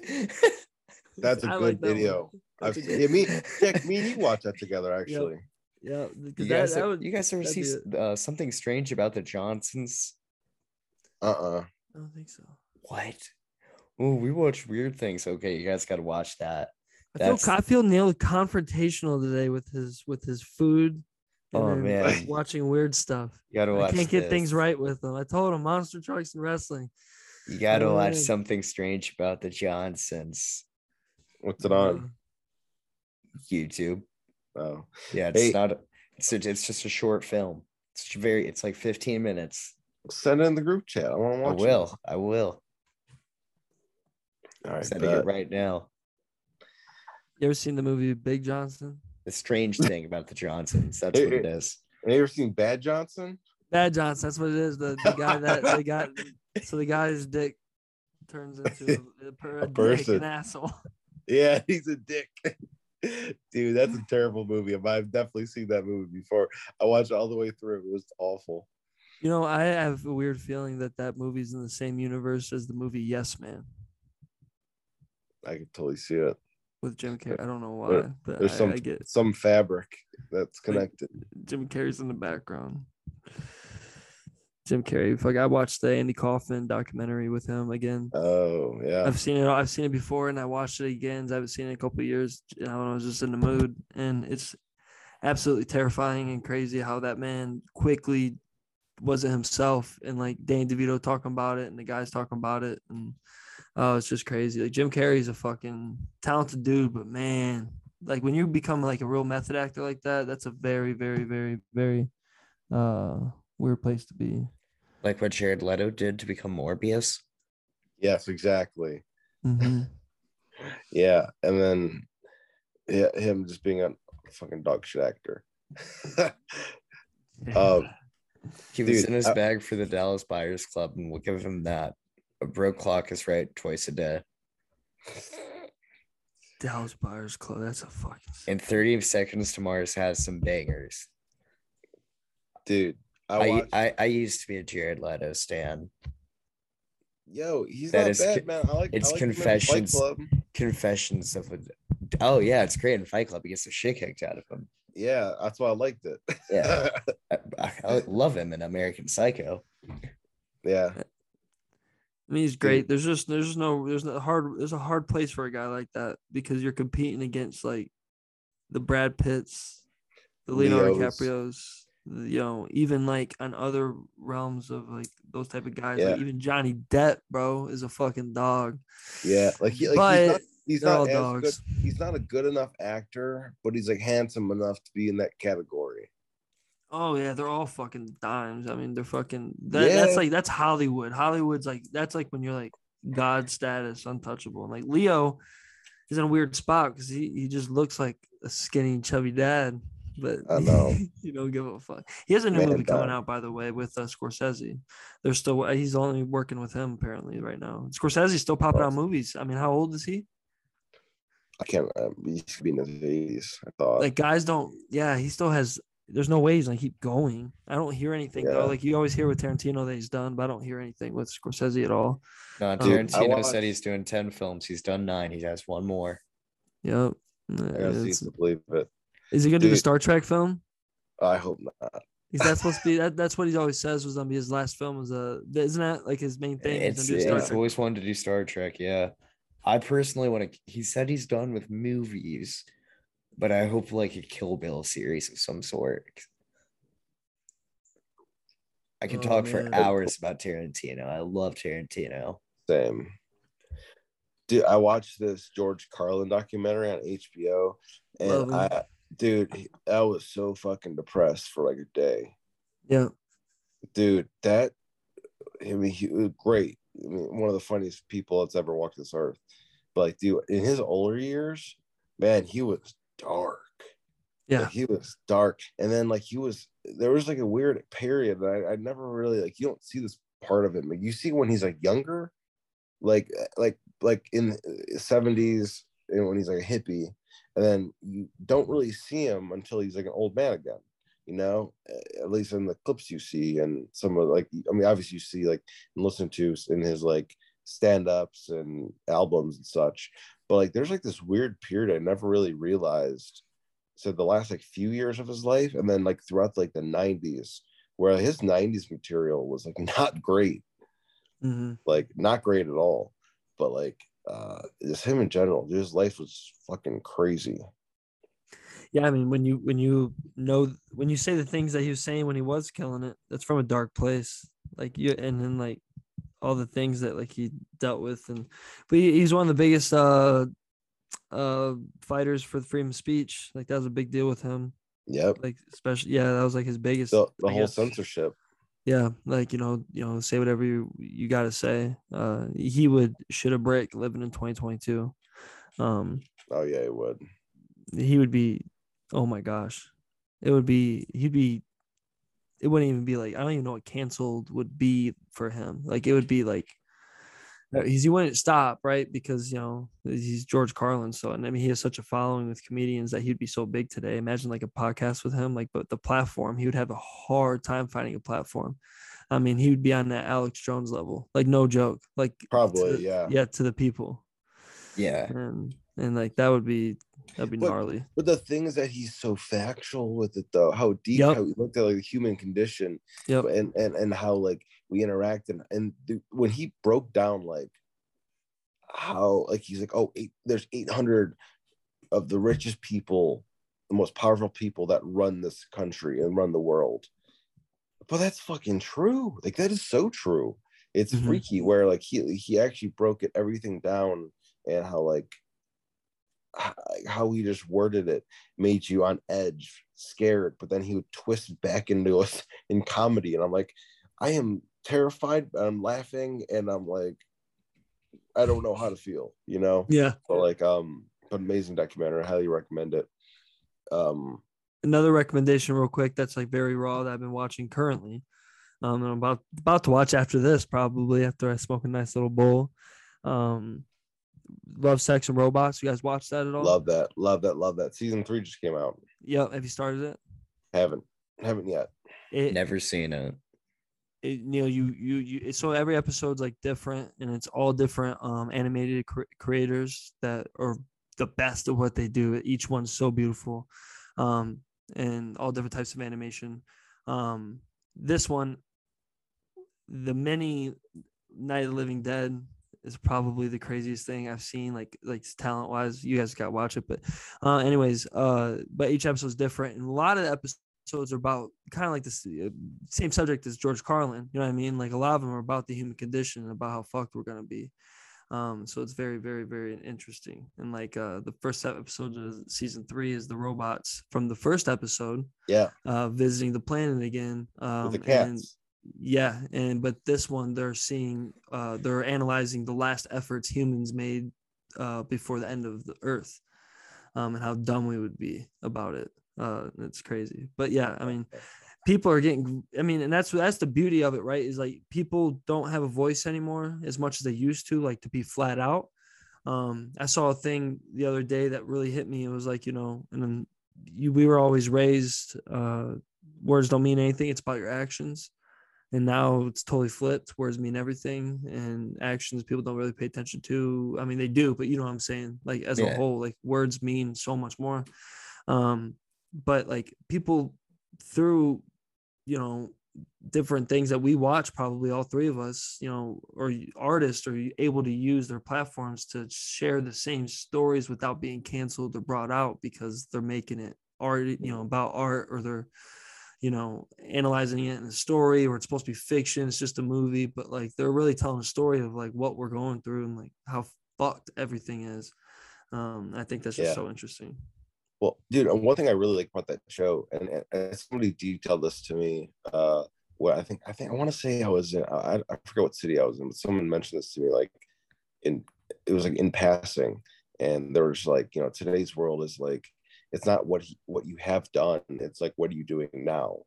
That's a I good like that video. That's I've yeah, me, Jack, me and you watched that together actually. Yeah, because you, that, guys, that ever- would. you guys ever see uh, something strange about the Johnsons? Uh-uh. I don't think so. What? Oh, we watch weird things. Okay, you guys got to watch that. I feel That's- I feel Neil confrontational today with his with his food. and Oh, man. watching weird stuff. You got to I can't get things right with him. I told him monster trucks and wrestling. You got to Oh, watch man. something strange about the Johnsons. What's it on? YouTube. Oh. Yeah, it's Hey. not. It's a, it's just a short film. It's very. It's like 15 minutes. Send it in the group chat. I want to watch. I watch will. I will. It. All right. Sending it right now. You ever seen the movie Big Johnson? The strange thing about the Johnsons. That's what it is. Have you ever seen Bad Johnson? Bad Johnson. That's what it is. The, the guy that they got. So the guy's dick turns into a, a, per- A a dick, person. an asshole. Yeah, he's a dick. Dude, that's a terrible movie. I've definitely seen that movie before. I watched it all the way through. It was awful. You know, I have a weird feeling that that movie's in the same universe as the movie Yes Man I can totally see it. with Jim Carrey. I don't know There- why, but There's I, some I get some fabric that's Like- connected. Jim Carrey's in the background. Jim Carrey. Fuck, I watched the Andy Kaufman documentary with him again. Oh yeah. I've seen it. I've seen it before, and I watched it again. I haven't seen it in a couple of years. You know, when I was just in the mood, and it's absolutely terrifying and crazy how that man quickly wasn't himself, and like Dan DeVito talking about it, and the guys talking about it, and oh, it's just crazy. Like Jim Carrey's a fucking talented dude, but man, like when you become like a real method actor like that, that's a very, very, very, very uh weird place to be. Like what Jared Leto did to become Morbius. Yes, exactly. Mhm. Yeah, and then yeah, him just being a fucking dog shit actor. Um, He was Dude, in his I- bag for the Dallas Buyers Club, and we'll give him that. A broke clock is right twice a day. Dallas Buyers Club. That's a fucking. And 30 Seconds to Mars has some bangers. dude. I, I, watched, I, I used to be a Jared Leto stan. yo, he's that not is bad, man. I like. it's I like him in Fight Confessions. Club. Confessions of a. Oh, yeah, it's great in Fight Club. He gets the shit kicked out of him. Yeah, that's why I liked it. Yeah. I, I, I love him in American Psycho. yeah, I mean, he's great. There's just there's just no there's no hard there's a hard place for a guy like that because you're competing against like the Brad Pitts, the Leonardo Leos. DiCaprio's, the, you know, even like on other realms of like those type of guys. Like Yeah. even Johnny Depp, bro, is a fucking dog. yeah. Like he, like but he's not. He's all not as dogs. good. He's not a good enough actor, but he's like handsome enough to be in that category. Oh yeah, they're all fucking dimes. I mean, they're fucking. That, That's like that's Hollywood. Hollywood's like that's like when you're like God status, untouchable. And like Leo is in a weird spot because he he just looks like a skinny, chubby dad. But I know. you don't give a fuck. He has a new Man movie coming down. out, by the way, with uh, Scorsese. They're still he's only working with him apparently right now. Scorsese's still popping out movies. I mean, how old is he? I can't. Um, he used to be in his eighties. I thought. like guys don't yeah he still has there's no way he's gonna keep going i don't hear anything Yeah. though like you always hear with tarantino that he's done but i don't hear anything with scorsese at all No, Dude, I Tarantino watched- said he's doing 10 films. He's done nine. He has one more. yep I gotta see It's- to believe it. Is he gonna do the star trek film I hope not. is that supposed to be that, that's what he always says was gonna be his last film was uh isn't that like his main thing He's It's, gonna do it's always wanted to do Star Trek. Yeah. I personally want to. He said he's done with movies, but I hope like a Kill Bill series of some sort. I can Oh, talk for hours about Tarantino. I love Tarantino. Same. Dude, I watched this George Carlin documentary on HBO, and. I, dude, I was so fucking depressed for like a day. yeah Dude, that, I mean, he was great. I mean, one of the funniest people that's ever walked this earth. But like, dude, in his older years, man, he was dark. yeah Like, he was dark, and then like he was there was like a weird period that I, I never really like. You don't see this part of him. Like you see when he's like younger, like uh, like like in uh, seventies, and when he's like a hippie, and then you don't really see him until he's like an old man again. You know, at least in the clips you see, and some of like I mean, obviously you see like and listen to in his like stand-ups and albums and such. But like there's like this weird period I never really realized so the last like few years of his life and then like throughout like the 90s where his 90s material was like not great hmm like not great at all but like uh just him in general his life was fucking crazy. Yeah i mean when you when you know when you say the things that he was saying when he was killing it that's from a dark place. Like you and then like all the things that like he dealt with and but he, he's one of the biggest uh uh fighters for the freedom of speech. Like that was a big deal with him. Yep. Like especially yeah that was like his biggest the, the whole censorship yeah like you know you know say whatever you you got to say uh he would shit a brick living in 2022 um oh yeah he would. he would be oh my gosh it would be he'd be it wouldn't even be like i don't even know what canceled would be for him like it would be like Uh, he's he wouldn't stop right because you know he's george carlin so and i mean he has such a following with comedians that he'd be so big today imagine like a podcast with him like but the platform he would have a hard time finding a platform i mean he would be on that alex jones level like no joke like Probably, the- yeah. yeah to the people Yeah. and and like that would be that'd be But- gnarly but the thing is that he's so factual with it though how deep Yep. how he looked at like the human condition yep and and and how like we interact and and when he broke down like how like he's like oh eight, there's 800 of the richest people the most powerful people that run this country and run the world. But that's fucking true. Like that is so true. It's Mhm. freaky where like he he actually broke it everything down and how like how he just worded it made you on edge scared but then he would twist back into us in comedy. And i'm like i am terrified but i'm laughing and i'm like i don't know how to feel you know yeah but like um but amazing documentary I highly recommend it um another recommendation real quick that's like very raw that I've been watching currently. Um, I'm about about to watch after this, probably after I smoke a nice little bowl. Um, Love, Sex, and Robots. You guys watch that at all? Love that. Love that. Love that. Season three just came out. Yep. Have you started it? Haven't. Haven't yet. It, Never seen it. It you you you you so every episode's like different and it's all different um animated cre- creators that are the best at what they do. Each one's so beautiful um and all different types of animation. Um this one the mini night of the living dead is probably the craziest thing i've seen like like talent wise you guys got to watch it but uh anyways uh but each episode's different and a lot of the episodes episodes are about kind of like this uh, same subject as George Carlin. You know what I mean? Like a lot of them are about the human condition and about how fucked we're gonna be. Um, so it's very, very, very interesting. And like uh, the first episode of season three is the robots from the first episode, Yeah. uh, visiting the planet again. Um, With the and cats. yeah, and but this one they're seeing, uh, they're analyzing the last efforts humans made uh, before the end of the Earth, um, and how dumb we would be about it. Uh, it's crazy, but yeah, I mean, people are getting. I mean, and that's that's the beauty of it, right? Is like people don't have a voice anymore as much as they used to, like to be flat out. Um, I saw a thing the other day that really hit me. It was like you know, and then you we were always raised. Uh, words don't mean anything. It's about your actions and now it's totally flipped words mean everything and actions people don't really pay attention to i mean they do but you know what i'm saying like as a whole like words mean so much more um but like people through you know different things that we watch probably all three of us you know or artists are able to use their platforms to share the same stories without being canceled or brought out because they're making it art you know about art or they're you know, analyzing it in a story or it's supposed to be fiction. It's just a movie, but like they're really telling a story of like what we're going through and like how fucked everything is. Um, I think that's just Yeah. so interesting. Well, dude, one thing I really like about that show, and, and- somebody detailed this to me. Uh, I think, I think I want to say I was in, I, I forget what city I was in, but someone mentioned this to me, like in, it was like in passing, and there was like, you know, today's world is like, it's not what he, what you have done, it's like what are you doing now.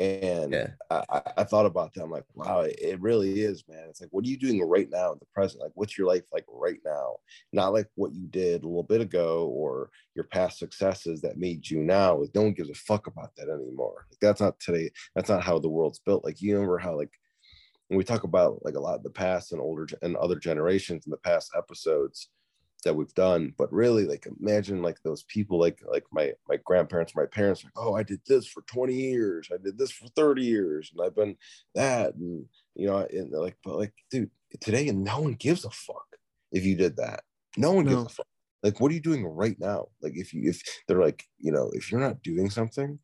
And Yeah. I, I- thought about that. I'm like, wow, it, it really is, man. It's like, what are you doing right now in the present? Like, what's your life like right now? Not like what you did a little bit ago or your past successes that made you now. Like, no one gives a fuck about that anymore. Like, that's not today. That's not how the world's built. Like, you remember how, like, when we talk about like a lot of the past and older and other generations in the past episodes that we've done but really like imagine like those people like like my my grandparents my parents like oh i did this for 20 years i did this for 30 years and i've been that and you know and like but like dude today and no one gives a fuck if you did that. No one No. gives a fuck. Like what are you doing right now? Like if you if they're like you know if you're not doing something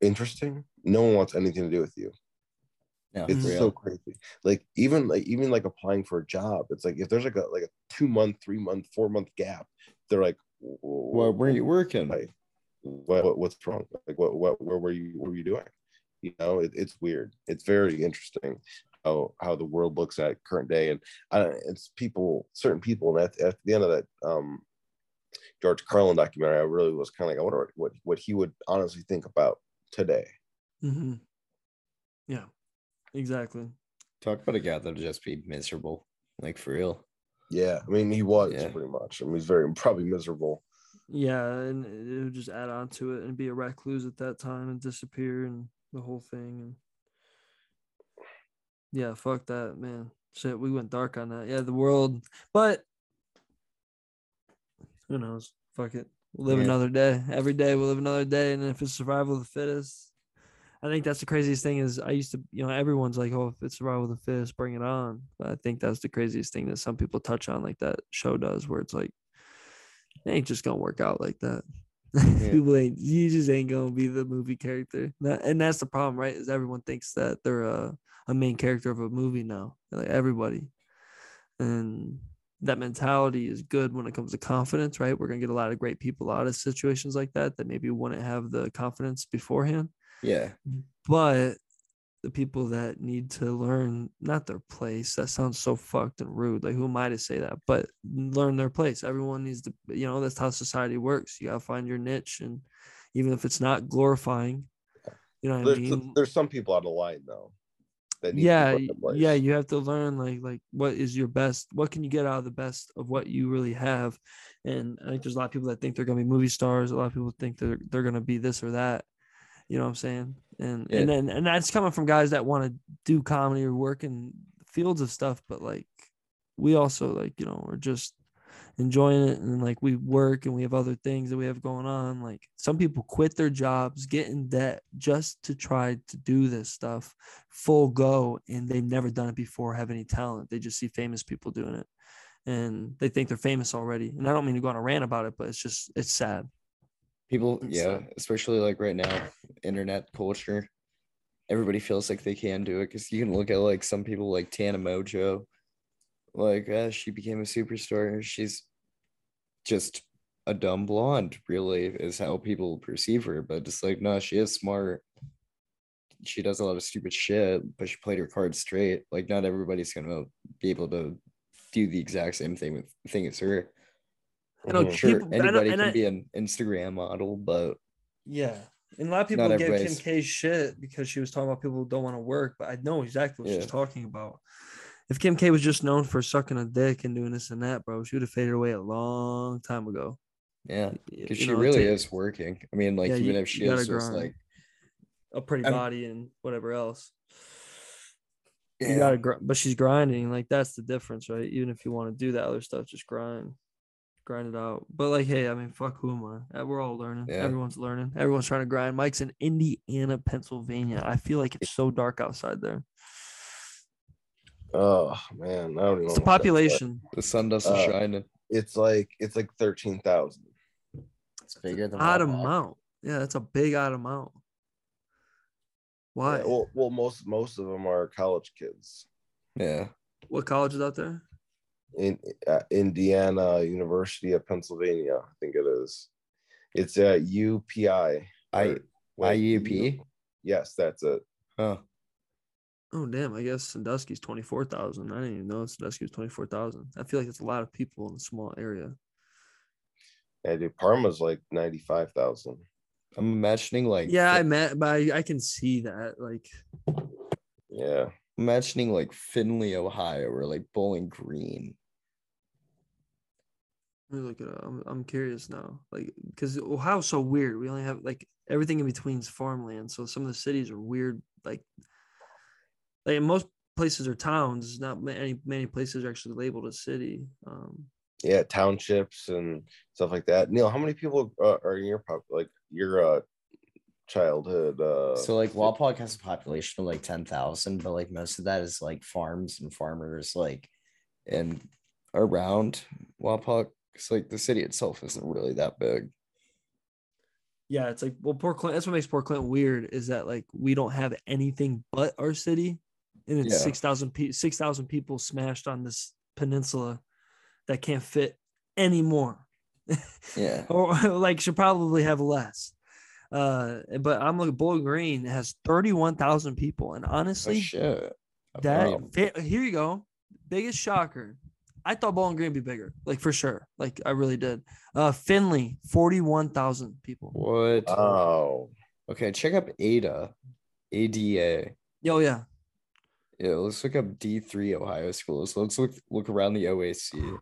interesting no one wants anything to do with you No, it's so crazy. Like even like even like applying for a job it's like if there's like a like a two month three month four month gap they're like Where were you working? Like, what, what what's wrong? Like what what where were you what were you doing? You know it, it's weird. It's very interesting how how the world looks at current day and I, it's people certain people and at, at the end of that um george carlin documentary i really was kind of like i wonder what what he would honestly think about today. Mm-hmm. Yeah, exactly. Talk about a guy that'll just be miserable, like for real. yeah i mean he was Yeah. pretty much i mean he's very probably miserable Yeah, and it would just add on to it and be a recluse at that time and disappear and the whole thing. And yeah, fuck that, man. Shit, we went dark on that. Yeah, the world, but who knows? Fuck it. We'll live Yeah. another day. Every day we'll live another day. And if it's survival of the fittest, I think that's the craziest thing is I used to, you know, everyone's like, oh, if it's survival of the fittest, bring it on. But I think that's the craziest thing that some people touch on, like that show does, where it's like, it ain't just gonna work out like that. People ain't you just ain't gonna be the movie character. And that's the problem, right? Is everyone thinks that they're a, a main character of a movie now. Like everybody. And that mentality is good when it comes to confidence, right? We're gonna get a lot of great people out of situations like that that maybe wouldn't have the confidence beforehand Yeah. but the people that need to learn not their place that sounds so fucked and rude like who am i to say that but learn their place everyone needs to you know that's how society works you gotta find your niche and even if it's not glorifying You know what There's, I mean? there's some people out of line though. That need to be yeah put in y- place. yeah you have to learn like like what is your best what can you get out of the best of what you really have and i think there's a lot of people that think they're to be movie stars a lot of people think they're, they're to be this or that you know what i'm saying? And Yeah. and then and that's coming from guys that want to do comedy or work in fields of stuff but like we also like you know we're just enjoying it and like we work and we have other things that we have going on. Like some people quit their jobs get in debt just to try to do this stuff full go and they've never done it before have any talent. They just see famous people doing it and they think they're famous already. And i don't mean to go on a rant about it but it's just it's sad People, yeah, so- especially like right now, internet culture. Everybody feels like they can do it because you can look at like some people like Tana Mongeau, like uh, she became a superstar. She's just a dumb blonde, really, is how people perceive her. But it's like, no, she is smart. She does a lot of stupid shit, but she played her cards straight. Like, not everybody's gonna be able to do the exact same thing with thing as her. I know Mhm. Sure, people- I know- anybody can I- be an Instagram model, but yeah and a lot of people Not give kim k shit because she was talking about people who don't want to work but i know exactly what she's talking about. If kim k was just known for sucking a dick and doing this and that bro she would have faded away a long time ago. Yeah, because she know, really ta- is working. I mean, like Yeah, even you- if she you is just like, a pretty I'm- body and whatever else. You gotta gr- but she's grinding like that's the difference right? Even if you want to do that other stuff just grind grind it out but like hey i mean fuck who am i Uh, we're all learning Yeah. everyone's learning everyone's trying to grind mike's in indiana pennsylvania i feel like it's so dark outside there Oh man, I don't even. it's know the what like. population the sun doesn't Uh, shine. It's like it's like thirteen thousand. It's bigger than odd Wapak. amount yeah that's a big odd amount why well, well, most most of them are college kids Yeah, what college is out there in uh, Indiana University of Pennsylvania. I think it is. It's at UPI. I or- wait, IUP. U- Yes, that's it. Huh. oh damn i guess sandusky's 24000 i didn't even know sandusky was 24000 i feel like it's a lot of people in a small area Yeah, dude, Parma's like ninety five thousand. I'm imagining like yeah i met but I, I can see that like Yeah, imagining like Findlay, Ohio, or like Bowling Green. Let me look it up. I'm, I'm curious now. Like, because Ohio's so weird. We only have like everything in between is farmland. So some of the cities are weird. Like, like most places are towns. Not many many places are actually labeled a city. Um, yeah, townships and stuff like that. Neil, how many people uh, are in your pop like your uh childhood? Uh, So like Wapak has a population of like ten thousand, but like most of that is like farms and farmers, like and around Wapak. It's like the city itself isn't really that big. yeah, it's like well, Port Clinton. That's what makes Port Clinton weird. Is that like we don't have anything but our city, and it's Yeah. six thousand pe- six thousand people smashed on this peninsula that can't fit anymore. Yeah. or like should probably have less. Uh, but I'm looking. Bowling Green has 31,000 people, and Oh honestly, shit. that Wow. here you go. Biggest shocker. I thought Bowling Green would be bigger, like for sure. Like I really did. Uh, Findlay, 41,000 people. What? oh, okay, check up Ada. ADA. Oh yeah. Yeah, let's look up D3 Ohio schools. Let's look look around the OAC.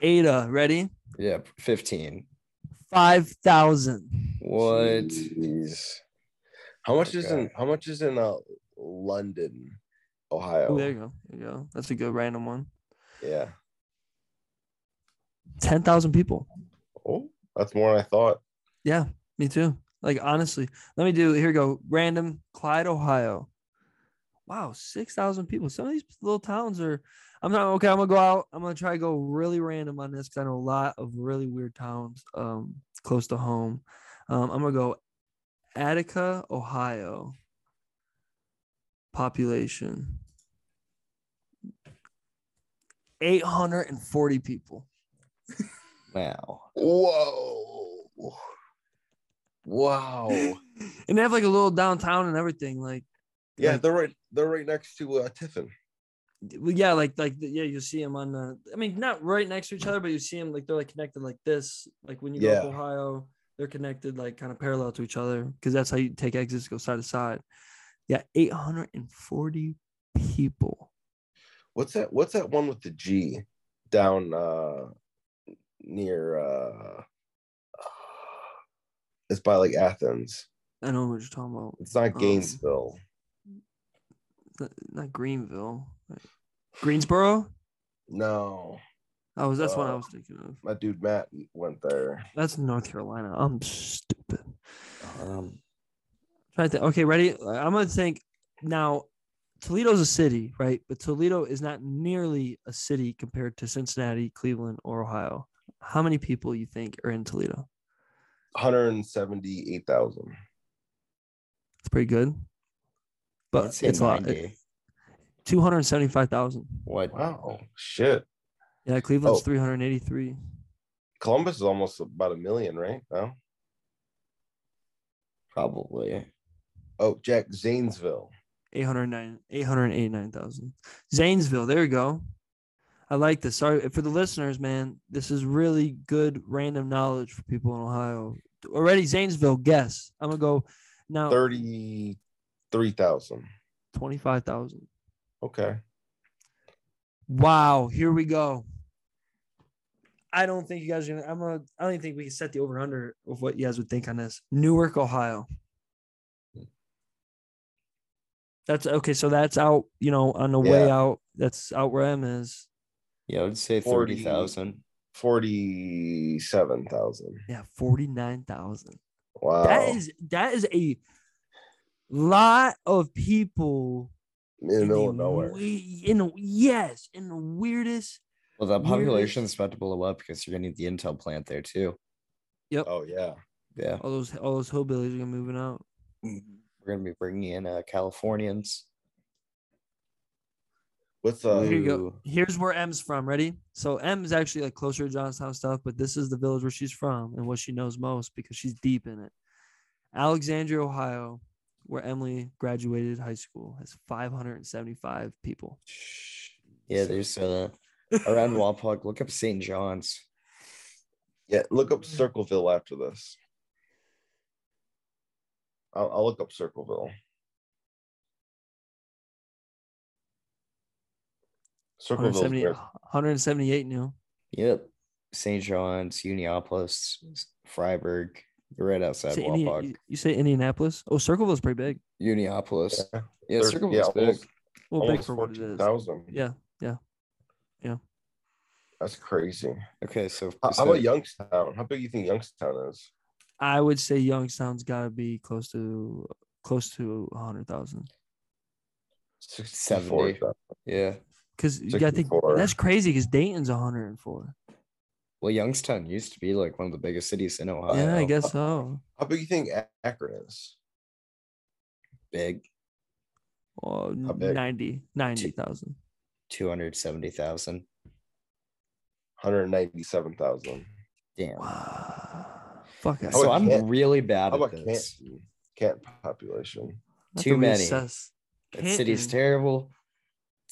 Ada, ready? Yeah, 15. 5,000. What? jeez. How much is in how much is in uh London, Ohio? Oh, there you go. There you go. That's a good random one. yeah. 10,000 people. Oh, that's more than I thought. Yeah, me too. Like honestly, let me do here. We go random Clyde, Ohio. Wow, six thousand people. Some of these little towns are. I'm not okay. I'm gonna go out. I'm gonna try to go really random on this because I know a lot of really weird towns um close to home. Um, I'm gonna go Attica, Ohio. Population. 840 people. Wow. Whoa. Wow. and they have like a little downtown and everything. Like Yeah, Like- they're right. They're right next to uh, Tiffin. well, yeah, like like yeah, you see them on the. I mean, not right next to each other, but you see them like they're like connected like this. Like when you go up Yeah. Ohio, They're connected like kind of parallel to each other because that's how you take exits go side to side. Yeah, 840 people. What's that? What's that one with the G down uh near uh it's by like Athens. I know what you're talking about. It's not Um, Gainesville. Not, not Greenville. Greensboro? No. Oh, was that's what I Uh, was thinking of. My dude Matt went there. That's North Carolina. I'm stupid. Um, Trying to. Okay, ready? I'm gonna think now. Toledo's a city, right? But Toledo is not nearly a city compared to Cincinnati, Cleveland, or Ohio. How many people you think are in Toledo? 178,000. It's pretty good, but say it's a lot. Two hundred seventy-five thousand. What? Wow. Shit. Yeah, Cleveland's Oh. three hundred eighty-three. Columbus is almost about a million, right? No. Probably. Oh, Jack Zanesville. 809 889,000. Zanesville, there you go. I like this. Sorry for the listeners, man. This is really good random knowledge for people in Ohio. Already Zanesville, guess. I'm gonna go now 33,000. 25,000. Okay. Wow, here we go. I don't think you guys are gonna I'm gonna I don't even think we can set the over under of what you guys would think on this. Newark, Ohio. That's okay, so that's out, you know, on the way out. That's out where M is. Yeah, I would say 40. 30,000. 47,000. Yeah, 49,000. Wow. That is that is a lot of people in the middle the of nowhere. we- in the, yes, in the weirdest. Well, the population is about to blow up because you're gonna need the Intel plant there too. Yep. Oh, yeah. Yeah, All those all those hillbillies are gonna be moving out. we're gonna be bringing in uh, Californians. What's uh Here you go. Here's where M's from. Ready? So M is actually like closer to Johnstown stuff, but this is the village where she's from and what she knows most because she's deep in it. Alexandria, Ohio, where Emily graduated high school, has 575 people. Yeah, there's uh around Wapak. Look up St. John's. yeah, look up Circleville after this. I'll, I'll look up Circleville. Circleville's 170, 178 new. Yep, St. John's, Uniopolis, Fryburg. You're right outside Say Indi- Wapak. you- you say Indianapolis? Oh, Circleville's pretty big. Uniopolis. Yeah, Yeah, thir- Circleville's yeah, big. almost, Well, big almost for what it is. 14,000. Yeah. yeah. That's crazy. Okay, so, How, how so about Youngstown? How big do you think Youngstown is? I would say Youngstown's got to be close to close to 100,000. 64. 70. yeah. Because you got to think that's crazy because Dayton's 104. Well, Youngstown used to be like one of the biggest cities in Ohio. Yeah, I guess so. How big do you think A- Akron is? big, Oh, How big? 90, 90,000. two hundred seventy thousand. 197,000. Damn. Wow. Fuck it. So I'm Canton? really bad How at about this. Canton? Canton population. Have too many. reassess. That city's Canton. terrible.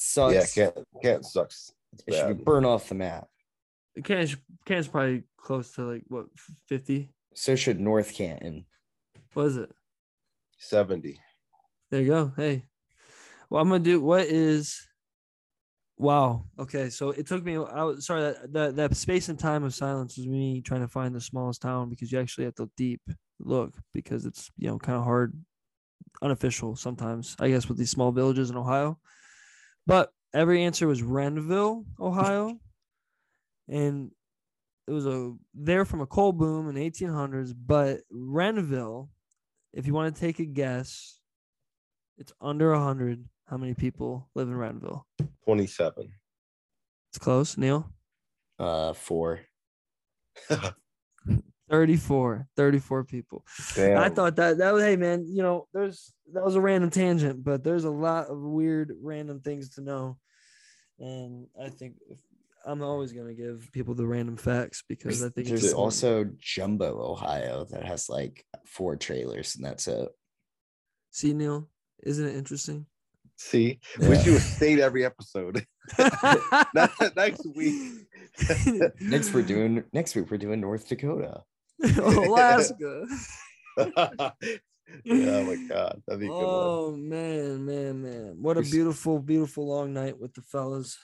Sucks. Yeah, Canton, Canton sucks. It's It should be bad. burned off the map. Canton's, Canton's probably close to like what 50. So should North Canton. What is it? 70. There you go. Hey, well, I'm gonna do what is. Wow. Okay, so it took me. I was sorry that that that space and time of silence was me trying to find the smallest town because you actually have to deep look because it's you know kind of hard, unofficial sometimes. I guess with these small villages in Ohio, but every answer was Rendville, Ohio, and it was a there from a coal boom in 1800s. But Rendville, if you want to take a guess, it's under 100. How many people live in Rendville? 27. It's close, Neil. Uh four. 34. 34 people. Damn. I thought that that was hey man, you know, there's that was a random tangent, but there's a lot of weird random things to know. And I think if, I'm always gonna give people the random facts because I think There's important. also Jumbo, Ohio, that has like four trailers, and that's it. see Neil, isn't it interesting? See, Yeah. wish you would stayed every episode. Next week. Next we're doing next week we're doing North Dakota. Alaska. yeah, oh my god, that'd be a good one. Oh man, man, man! What a beautiful, beautiful long night with the fellas,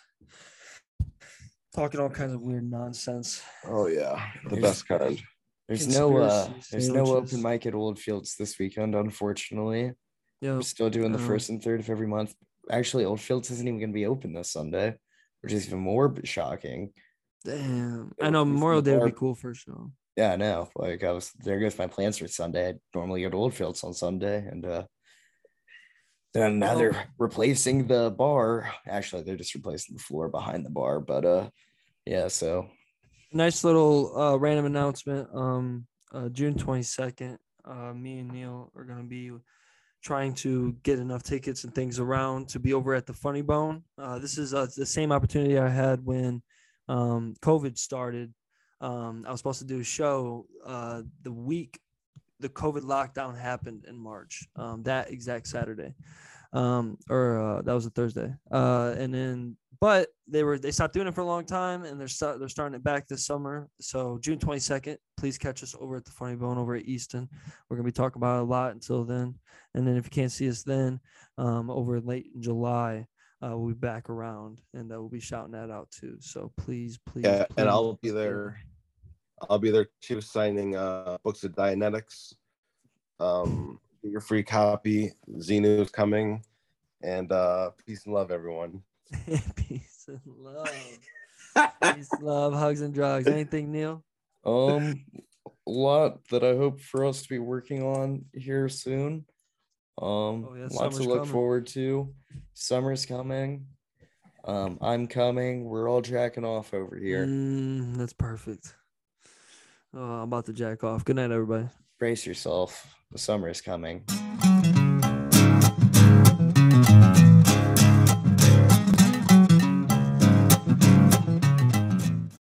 talking all kinds of weird nonsense. Oh yeah, the There's- best kind. There's no uh there's no open mic at Oldfields this weekend, unfortunately. Yeah, We're still doing the Oh. first and third of every month. Actually, Oldfields isn't even gonna be open this Sunday, which is even more shocking. damn! It I know would be Memorial Day would be cool for sure. Yeah, I know. Like I was there goes my plans for Sunday. I normally go to Oldfields on Sunday and uh then now they're replacing the bar. Actually, they're just replacing the floor behind the bar, but uh yeah, so Nice little uh, random announcement. Um, uh, June twenty second. Uh, me and Neil are gonna be trying to get enough tickets and things around to be over at the Funny Bone. Uh, this is uh, the same opportunity I had when um, COVID started. Um, I was supposed to do a show uh, the week the COVID lockdown happened in March, um, that exact Saturday, um, or uh, that was a Thursday. Uh, and then, but they were they stopped doing it for a long time, and they're they're starting it back this summer. So June twenty second, please catch us over at the Funny Bone over at Easton. We're gonna be talking about a lot until then, and then if you can't see us then, um, over late in July. Uh, we'll be back around and uh, we'll be shouting that out too. So please, please, Yeah, please, and I'll be there. I'll be there too, signing uh books of Dianetics. Um, get your free copy. Xenu's coming, and uh peace and love, everyone. Peace and love. Peace, love, hugs, and drugs. Anything, Neil? um a lot that I hope for us to be working on here soon. Um Oh, yeah, lots to look coming. forward to. Summer's coming. Um, I'm coming. We're all jacking off over here. Mm, that's perfect. Oh, I'm about to jack off. Good night, everybody. Brace yourself. The summer is coming.